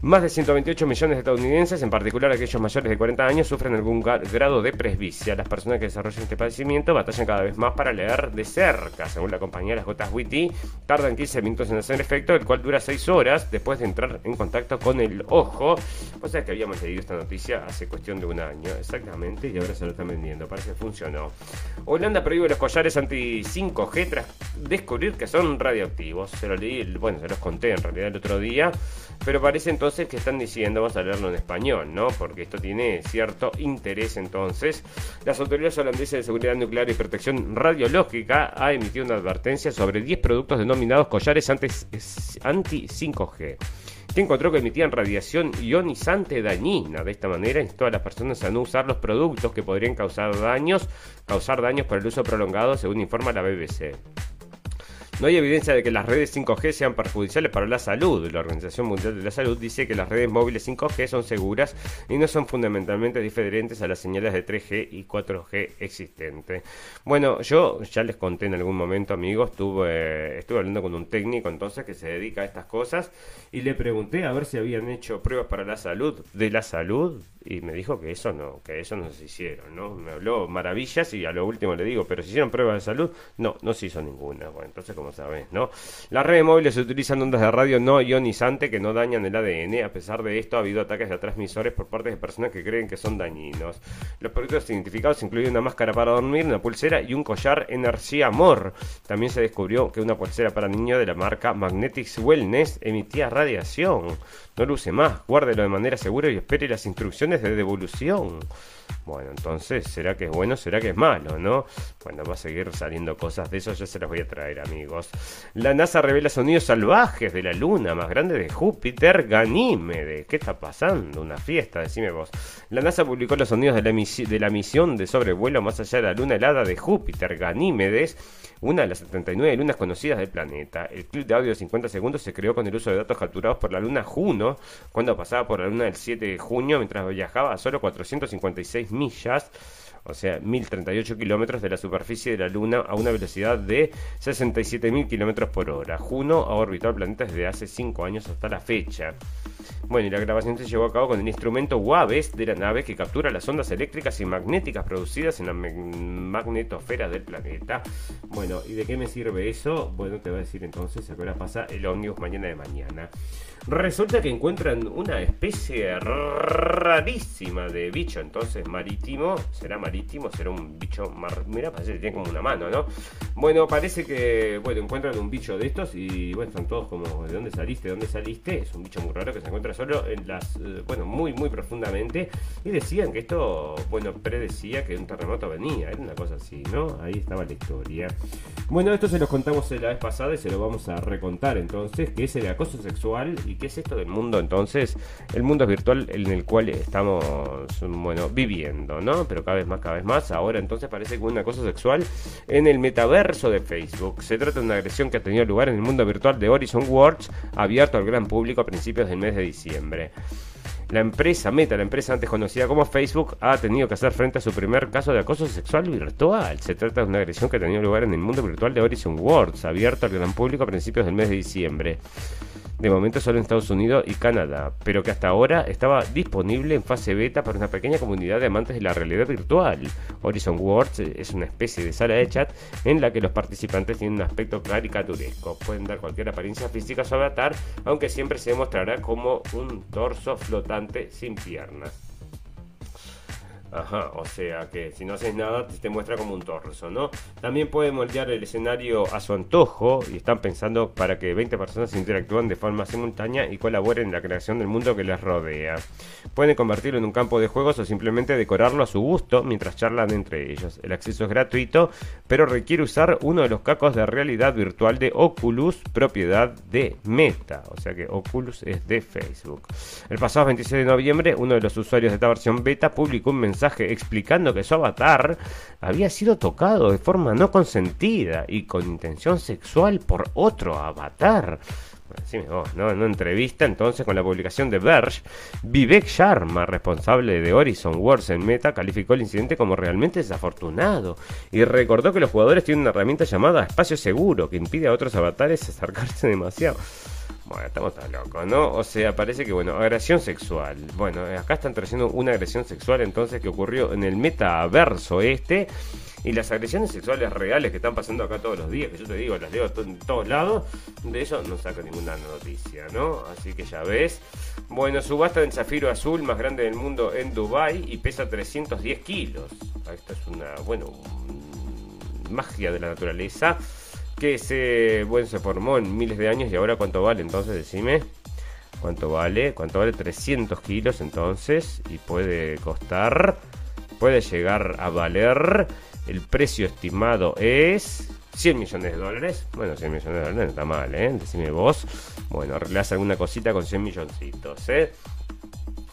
Más de 128 millones de estadounidenses, en particular aquellos mayores de 40 años, sufren algún grado de presbicia. Las personas que desarrollan este padecimiento batallan cada vez más para leer de cerca. Según la compañía, las gotas Witty tardan 15 minutos en hacer efecto, el cual dura 6 horas después de entrar en contacto con el ojo. O sea que habíamos leído esta noticia hace cuestión de un año, exactamente, y ahora se lo están vendiendo. Parece que funcionó. Holanda prohíbe los collares anti 5G tras descubrir que son radioactivos. Se lo leí, bueno, se los conté en realidad el otro día. Pero parece entonces que están diciendo, vamos a leerlo en español, ¿no? Porque esto tiene cierto interés entonces. Las autoridades holandesas de seguridad nuclear y protección radiológica ha emitido una advertencia sobre 10 productos denominados collares anti-5G que encontró que emitían radiación ionizante dañina. De esta manera instó a las personas a no usar los productos que podrían causar daños, causar daños por el uso prolongado, según informa la BBC. No hay evidencia de que las redes 5G sean perjudiciales para la salud. La Organización Mundial de la Salud dice que las redes móviles 5G son seguras y no son fundamentalmente diferentes a las señales de 3G y 4G existentes. Bueno, yo ya les conté en algún momento, amigos, estuve, estuve hablando con un técnico entonces que se dedica a estas cosas y le pregunté a ver si habían hecho pruebas para la salud, de la salud, y me dijo que eso no, que eso no se hicieron, ¿no? Me habló maravillas y a lo último le digo, pero si hicieron pruebas de salud, no, no se hizo ninguna. Bueno, entonces como sabes, ¿no? Las redes móviles utilizan ondas de radio no ionizante que no dañan el ADN. A pesar de esto, ha habido ataques a transmisores por parte de personas que creen que son dañinos. Los productos identificados incluyen una máscara para dormir, una pulsera y un collar Energía Amor. También se descubrió que una pulsera para niños de la marca Magnetics Wellness emitía radiación. No lo use más, guárdelo de manera segura y espere las instrucciones de devolución. Bueno, entonces, ¿será que es bueno? ¿Será que es malo? ¿No? Bueno, va a seguir saliendo cosas de eso, ya se las voy a traer, amigos. La NASA revela sonidos salvajes de la luna más grande de Júpiter, Ganímedes. ¿Qué está pasando? Una fiesta, decime vos. La NASA publicó los sonidos de la, de la misión de sobrevuelo más allá de la luna helada de Júpiter, Ganímedes una de las 79 lunas conocidas del planeta. El clip de audio de 50 segundos se creó con el uso de datos capturados por la luna Juno cuando pasaba por la luna el 7 de junio mientras viajaba a solo 456 millas o sea, 1038 kilómetros de la superficie de la Luna a una velocidad de 67.000 kilómetros por hora. Juno ha orbitado el planeta desde hace 5 años hasta la fecha. Bueno, y la grabación se llevó a cabo con el instrumento WAVES de la nave que captura las ondas eléctricas y magnéticas producidas en la magnetosfera del planeta. Bueno, ¿y de qué me sirve eso? Bueno, te voy a decir entonces a qué hora pasa el ómnibus mañana de mañana. Resulta que encuentran una especie rarísima de bicho, entonces marítimo, será marítimo, será un bicho, mar... mira, parece que tiene como una mano, ¿no? Bueno, parece que, bueno, encuentran un bicho de estos y, bueno, están todos como, ¿de dónde saliste? ¿De dónde saliste? Es un bicho muy raro que se encuentra solo en las, eh, bueno, muy, muy profundamente y decían que esto, bueno, predecía que un terremoto venía, era una cosa así, ¿no? Ahí estaba la historia. Bueno, esto se los contamos la vez pasada y se lo vamos a recontar entonces, que es el acoso sexual y qué es esto del mundo entonces? El mundo virtual en el cual estamos, bueno, viviendo, ¿no? Pero cada vez más, cada vez más. Ahora entonces parece que una cosa sexual en el metaverso de Facebook. Se trata de una agresión que ha tenido lugar en el mundo virtual de Horizon Worlds, abierto al gran público a principios del mes de diciembre. La empresa Meta, la empresa antes conocida como Facebook, ha tenido que hacer frente a su primer caso de acoso sexual virtual. Se trata de una agresión que ha tenido lugar en el mundo virtual de Horizon Worlds, abierto al gran público a principios del mes de diciembre de momento solo en Estados Unidos y Canadá, pero que hasta ahora estaba disponible en fase beta para una pequeña comunidad de amantes de la realidad virtual. Horizon Worlds es una especie de sala de chat en la que los participantes tienen un aspecto caricaturesco. Pueden dar cualquier apariencia física a su avatar, aunque siempre se mostrará como un torso flotante sin piernas. Ajá, o sea que si no haces nada te muestra como un torso, ¿no? También puede moldear el escenario a su antojo y están pensando para que 20 personas interactúen de forma simultánea y colaboren en la creación del mundo que les rodea. Pueden convertirlo en un campo de juegos o simplemente decorarlo a su gusto mientras charlan entre ellos. El acceso es gratuito, pero requiere usar uno de los cacos de realidad virtual de Oculus, propiedad de Meta, o sea que Oculus es de Facebook. El pasado 26 de noviembre, uno de los usuarios de esta versión beta publicó un mensaje explicando que su avatar había sido tocado de forma no consentida y con intención sexual por otro avatar. En una entrevista entonces con la publicación de Verge, Vivek Sharma, responsable de Horizon Wars en Meta, calificó el incidente como realmente desafortunado y recordó que los jugadores tienen una herramienta llamada espacio seguro que impide a otros avatares acercarse demasiado. Bueno, estamos tan locos, ¿no? O sea, parece que, bueno, agresión sexual. Bueno, acá están trayendo una agresión sexual entonces que ocurrió en el metaverso este. Y las agresiones sexuales reales que están pasando acá todos los días, que yo te digo, las leo en todos lados, de eso no saca ninguna noticia, ¿no? Así que ya ves. Bueno, subasta en zafiro azul más grande del mundo en Dubai y pesa 310 kilos. Esta es una, bueno, magia de la naturaleza que se, bueno, se formó en miles de años y ahora cuánto vale entonces, decime. ¿Cuánto vale? ¿Cuánto vale? 300 kilos entonces y puede costar, puede llegar a valer, el precio estimado es 100 millones de dólares. Bueno, 100 millones de dólares no está mal, ¿eh? Decime vos. Bueno, arreglás alguna cosita con 100 milloncitos, ¿eh?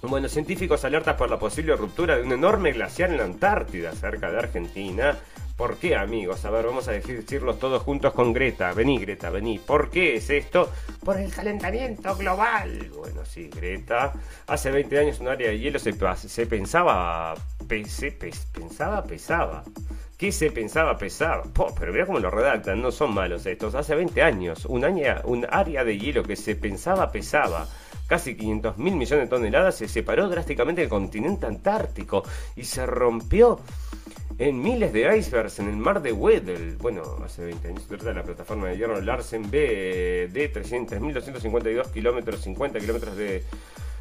Bueno, científicos alertan por la posible ruptura de un enorme glaciar en la Antártida, cerca de Argentina. ¿Por qué, amigos? A ver, vamos a decirlos todos juntos con Greta. Vení, Greta, vení. ¿Por qué es esto? Por el calentamiento global. Bueno, sí, Greta. Hace 20 años un área de hielo se, pensaba... se pensaba, pesaba. ¿Qué se pensaba pesaba? pero mira cómo lo redactan, no son malos estos. Hace 20 años, un, año, un área de hielo que se pensaba pesaba casi 500 mil millones de toneladas, se separó drásticamente del continente antártico y se rompió en miles de icebergs en el mar de Weddell. Bueno, hace 20 años se trata de la plataforma de hierro Larsen B de 300.252 kilómetros, 50 kilómetros de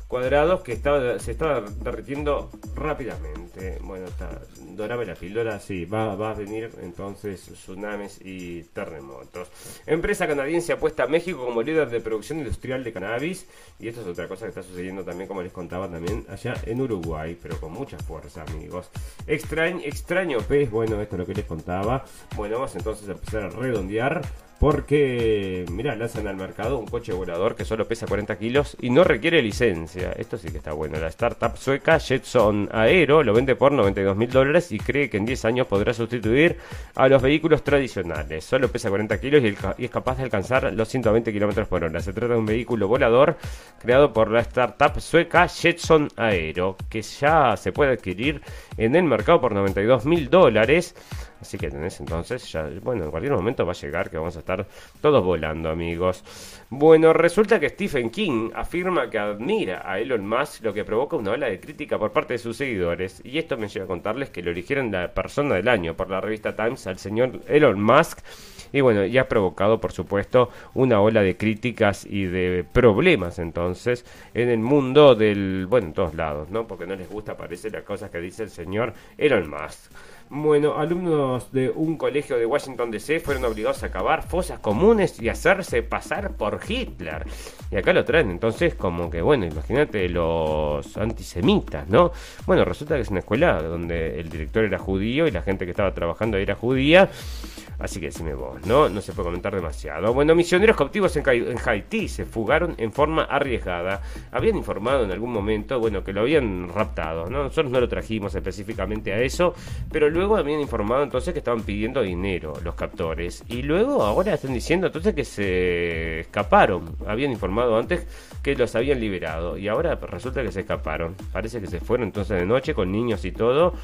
cuadrados que estaba, se estaba derritiendo rápidamente. Bueno, está, dorame la píldora, sí, va, va a venir entonces tsunamis y terremotos. Empresa canadiense apuesta a México como líder de producción industrial de cannabis. Y esto es otra cosa que está sucediendo también, como les contaba también, allá en Uruguay, pero con mucha fuerza, amigos. Extraño, extraño pez, bueno, esto es lo que les contaba. Bueno, vamos entonces a empezar a redondear. Porque, mira, lanzan al mercado un coche volador que solo pesa 40 kilos y no requiere licencia. Esto sí que está bueno. La startup sueca Jetson Aero lo vende por 92 mil dólares y cree que en 10 años podrá sustituir a los vehículos tradicionales. Solo pesa 40 kilos y, es capaz de alcanzar los 120 kilómetros por hora. Se trata de un vehículo volador creado por la startup sueca Jetson Aero que ya se puede adquirir en el mercado por 92 mil dólares. Así que tenés entonces, ya, bueno, en cualquier momento va a llegar que vamos a estar todos volando, amigos. Bueno, resulta que Stephen King afirma que admira a Elon Musk, lo que provoca una ola de crítica por parte de sus seguidores. Y esto me lleva a contarles que lo eligieron la persona del año por la revista Times al señor Elon Musk. Y bueno, ya ha provocado, por supuesto, una ola de críticas y de problemas entonces en el mundo del, bueno, en todos lados, ¿no? Porque no les gusta, parece, las cosas que dice el señor Elon Musk. Bueno, alumnos de un colegio de Washington DC fueron obligados a acabar fosas comunes y hacerse pasar por Hitler. Y acá lo traen, entonces, como que, bueno, imagínate los antisemitas, ¿no? Bueno, resulta que es una escuela donde el director era judío y la gente que estaba trabajando era judía. Así que decime vos, ¿no? No se puede comentar demasiado. Bueno, misioneros cautivos en, Haití se fugaron en forma arriesgada. Habían informado en algún momento, bueno, que lo habían raptado, ¿no? Nosotros no lo trajimos específicamente a eso, pero luego habían informado entonces que estaban pidiendo dinero los captores. Y luego ahora están diciendo entonces que se escaparon. Habían informado antes que los habían liberado y ahora resulta que se escaparon. Parece que se fueron entonces de noche con niños y todo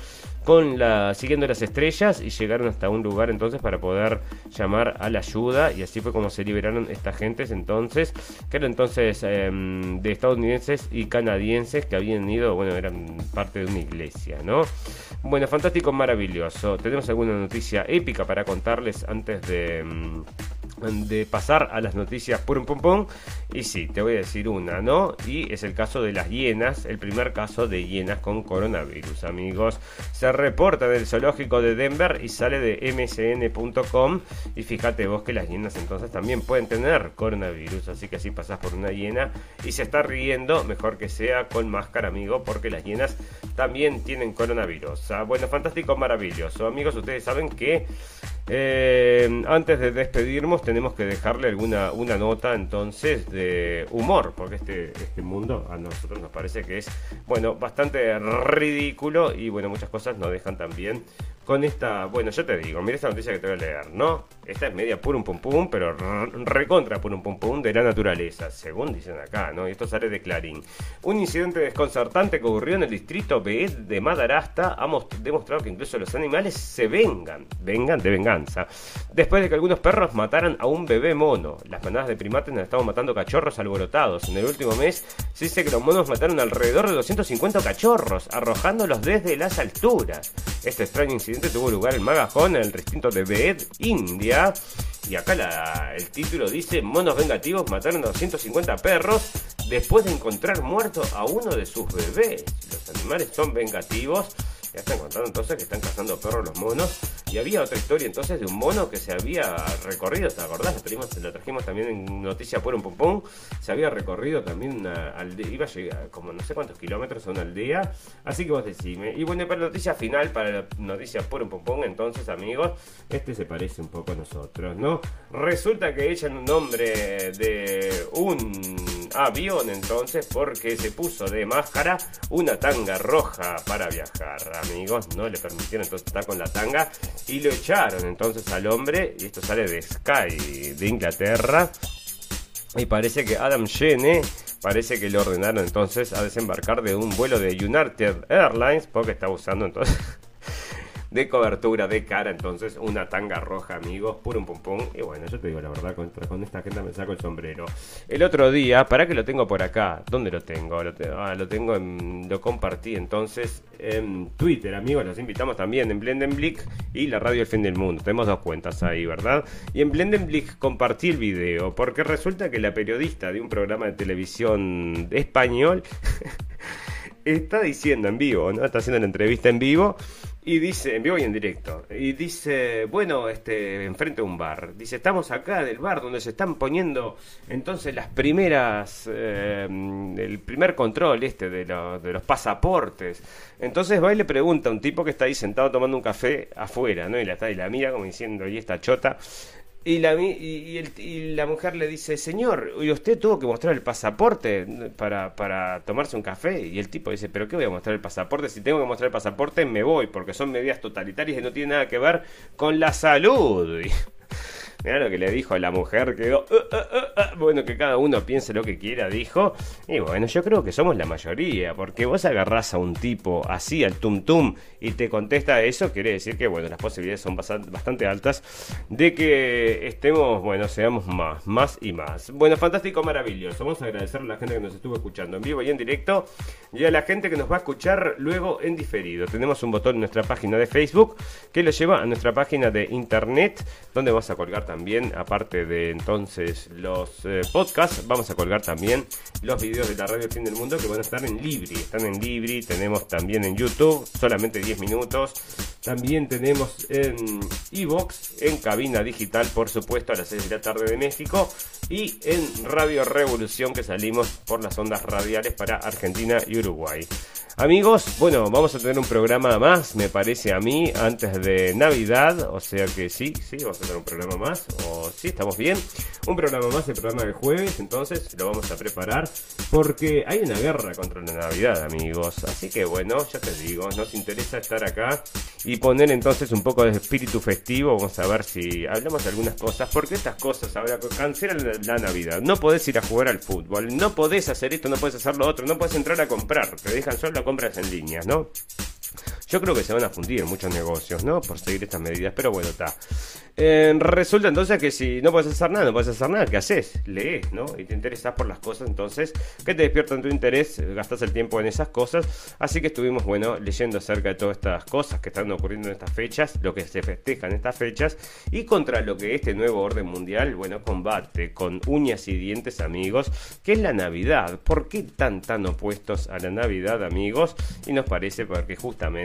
con la siguiendo las estrellas y llegaron hasta un lugar entonces para poder llamar a la ayuda y así fue como se liberaron estas gentes entonces que eran entonces em, de estadounidenses y canadienses que habían ido bueno eran parte de una iglesia no bueno fantástico maravilloso. Tenemos alguna noticia épica para contarles antes de em, de pasar a las noticias pum pum pum y sí, te voy a decir una, ¿no? Y es el caso de las hienas, el primer caso de hienas con coronavirus, amigos. Se reporta del zoológico de Denver y sale de msn.com y fíjate vos que las hienas entonces también pueden tener coronavirus, así que si pasas por una hiena y se está riendo, mejor que sea con máscara, amigo, porque las hienas también tienen coronavirus. Ah, bueno, fantástico, maravilloso. Amigos, ustedes saben que eh, antes de despedirnos tenemos que dejarle alguna una nota entonces de humor, porque este, este mundo a nosotros nos parece que es, bueno, bastante ridículo y bueno, muchas cosas nos dejan también con esta, bueno, yo te digo, mira esta noticia que te voy a leer, ¿no? Esta es media pum pum pum, pero recontra pum pum pum de la naturaleza, según dicen acá, ¿no? Y esto sale de Clarín. Un incidente desconcertante que ocurrió en el distrito B de Madarasta ha demostrado que incluso los animales se vengan, vengan de venganza, después de que algunos perros mataran a un bebé mono. Las manadas de primates han estado matando cachorros alborotados. En el último mes se dice que los monos mataron alrededor de 250 cachorros, arrojándolos desde las alturas. Este extraño incidente tuvo lugar en Magajón, en el recinto de Beed, India. Y acá el título dice, monos vengativos mataron a 250 perros después de encontrar muerto a uno de sus bebés. Los animales son vengativos ya están contando entonces que están cazando perros los monos. Y había otra historia entonces de un mono que se había recorrido, ¿te acordás? Lo trajimos, lo trajimos también en Noticia por un Pompón. Se había recorrido también una aldea, iba a llegar como no sé cuántos kilómetros a una aldea. Así que vos decime. Y bueno, para la noticia final, para la noticia por un Pompón, entonces amigos, este se parece un poco a nosotros, ¿no? Resulta que echan un nombre de un avión entonces porque se puso de máscara una tanga roja para viajar amigos, no le permitieron entonces estar con la tanga y lo echaron entonces al hombre, y esto sale de Sky de Inglaterra, y parece que Adam Shene parece que le ordenaron entonces a desembarcar de un vuelo de United Airlines porque estaba usando entonces de cobertura de cara. Entonces, una tanga roja, amigos, puro un pum. Y bueno, yo te digo la verdad, con esta gente me saco el sombrero. El otro día, para que lo tengo por acá, ¿dónde lo tengo? Lo, ah, lo tengo en, lo compartí entonces en Twitter, amigos. Los invitamos también en Blendenblick y la radio El Fin del Mundo. Tenemos dos cuentas ahí, ¿verdad? Y en Blendenblick compartí el video porque resulta que la periodista de un programa de televisión español (laughs) está diciendo en vivo, ¿no? Está haciendo la entrevista en vivo y dice, en vivo y en directo, y dice, bueno, este, enfrente de un bar, dice, estamos acá del bar donde se están poniendo entonces las primeras, eh, el primer control este de, de, los pasaportes. Entonces va y le pregunta a un tipo que está ahí sentado tomando un café afuera, ¿no? Y la, y la mira como diciendo, y esta chota. Y la, y, la mujer le dice, señor, ¿y usted tuvo que mostrar el pasaporte para, para tomarse un café? Y el tipo dice, ¿pero qué voy a mostrar el pasaporte? Si tengo que mostrar el pasaporte, me voy, porque son medidas totalitarias y no tiene nada que ver con la salud. Mira lo que le dijo a la mujer, que uh, uh, uh, bueno, que cada uno piense lo que quiera, dijo. Y bueno, yo creo que somos la mayoría, porque vos agarrás a un tipo así al tum tum y te contesta eso, quiere decir que bueno, las posibilidades son bastante altas de que estemos, bueno, seamos más, más y más. Bueno, fantástico, maravilloso. Vamos a agradecer a la gente que nos estuvo escuchando en vivo y en directo y a la gente que nos va a escuchar luego en diferido. Tenemos un botón en nuestra página de Facebook que lo lleva a nuestra página de internet donde vamos a colgar también, aparte de entonces los eh, podcasts, vamos a colgar también los videos de la radio Fin del Mundo que van a estar en Libri. Están en Libri, tenemos también en YouTube, solamente 10 minutos. También tenemos en Evox, en cabina digital, por supuesto, a las 6 de la tarde de México. Y en Radio Revolución, que salimos por las ondas radiales para Argentina y Uruguay. Amigos, bueno, vamos a tener un programa más, me parece a mí, antes de Navidad. O sea que sí, sí, vamos a tener un programa más. O sí, estamos bien. Un programa más, el programa del jueves. Entonces lo vamos a preparar. Porque hay una guerra contra la Navidad, amigos. Así que bueno, ya te digo, nos interesa estar acá y poner entonces un poco de espíritu festivo. Vamos a ver si hablamos de algunas cosas. Porque estas cosas ahora cancelan la, Navidad. No podés ir a jugar al fútbol. No podés hacer esto, no podés hacer lo otro. No podés entrar a comprar. Te dejan solo compras en línea, ¿no? Yo creo que se van a fundir muchos negocios, ¿no? Por seguir estas medidas, pero bueno, está. Eh, resulta entonces que si no puedes hacer nada, no puedes hacer nada, ¿qué haces? Lees, ¿no? Y te interesas por las cosas, entonces, ¿qué te despierta tu interés? Gastas el tiempo en esas cosas. Así que estuvimos, bueno, leyendo acerca de todas estas cosas que están ocurriendo en estas fechas, lo que se festeja en estas fechas, y contra lo que este nuevo orden mundial, bueno, combate con uñas y dientes, amigos, que es la Navidad. ¿Por qué tan, tan opuestos a la Navidad, amigos? Y nos parece porque justamente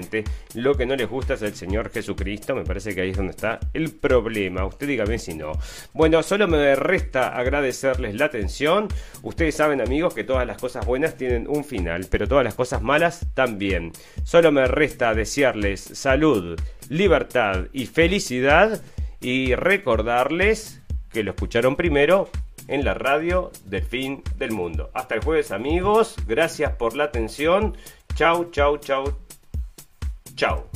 lo que no les gusta es el Señor Jesucristo, me parece que ahí es donde está el problema. Usted dígame si no. Bueno, solo me resta agradecerles la atención. Ustedes saben, amigos, que todas las cosas buenas tienen un final, pero todas las cosas malas también. Solo me resta desearles salud, libertad y felicidad y recordarles que lo escucharon primero en la radio del fin del mundo. Hasta el jueves amigos, gracias por la atención. Chau, chau, chau. Chau.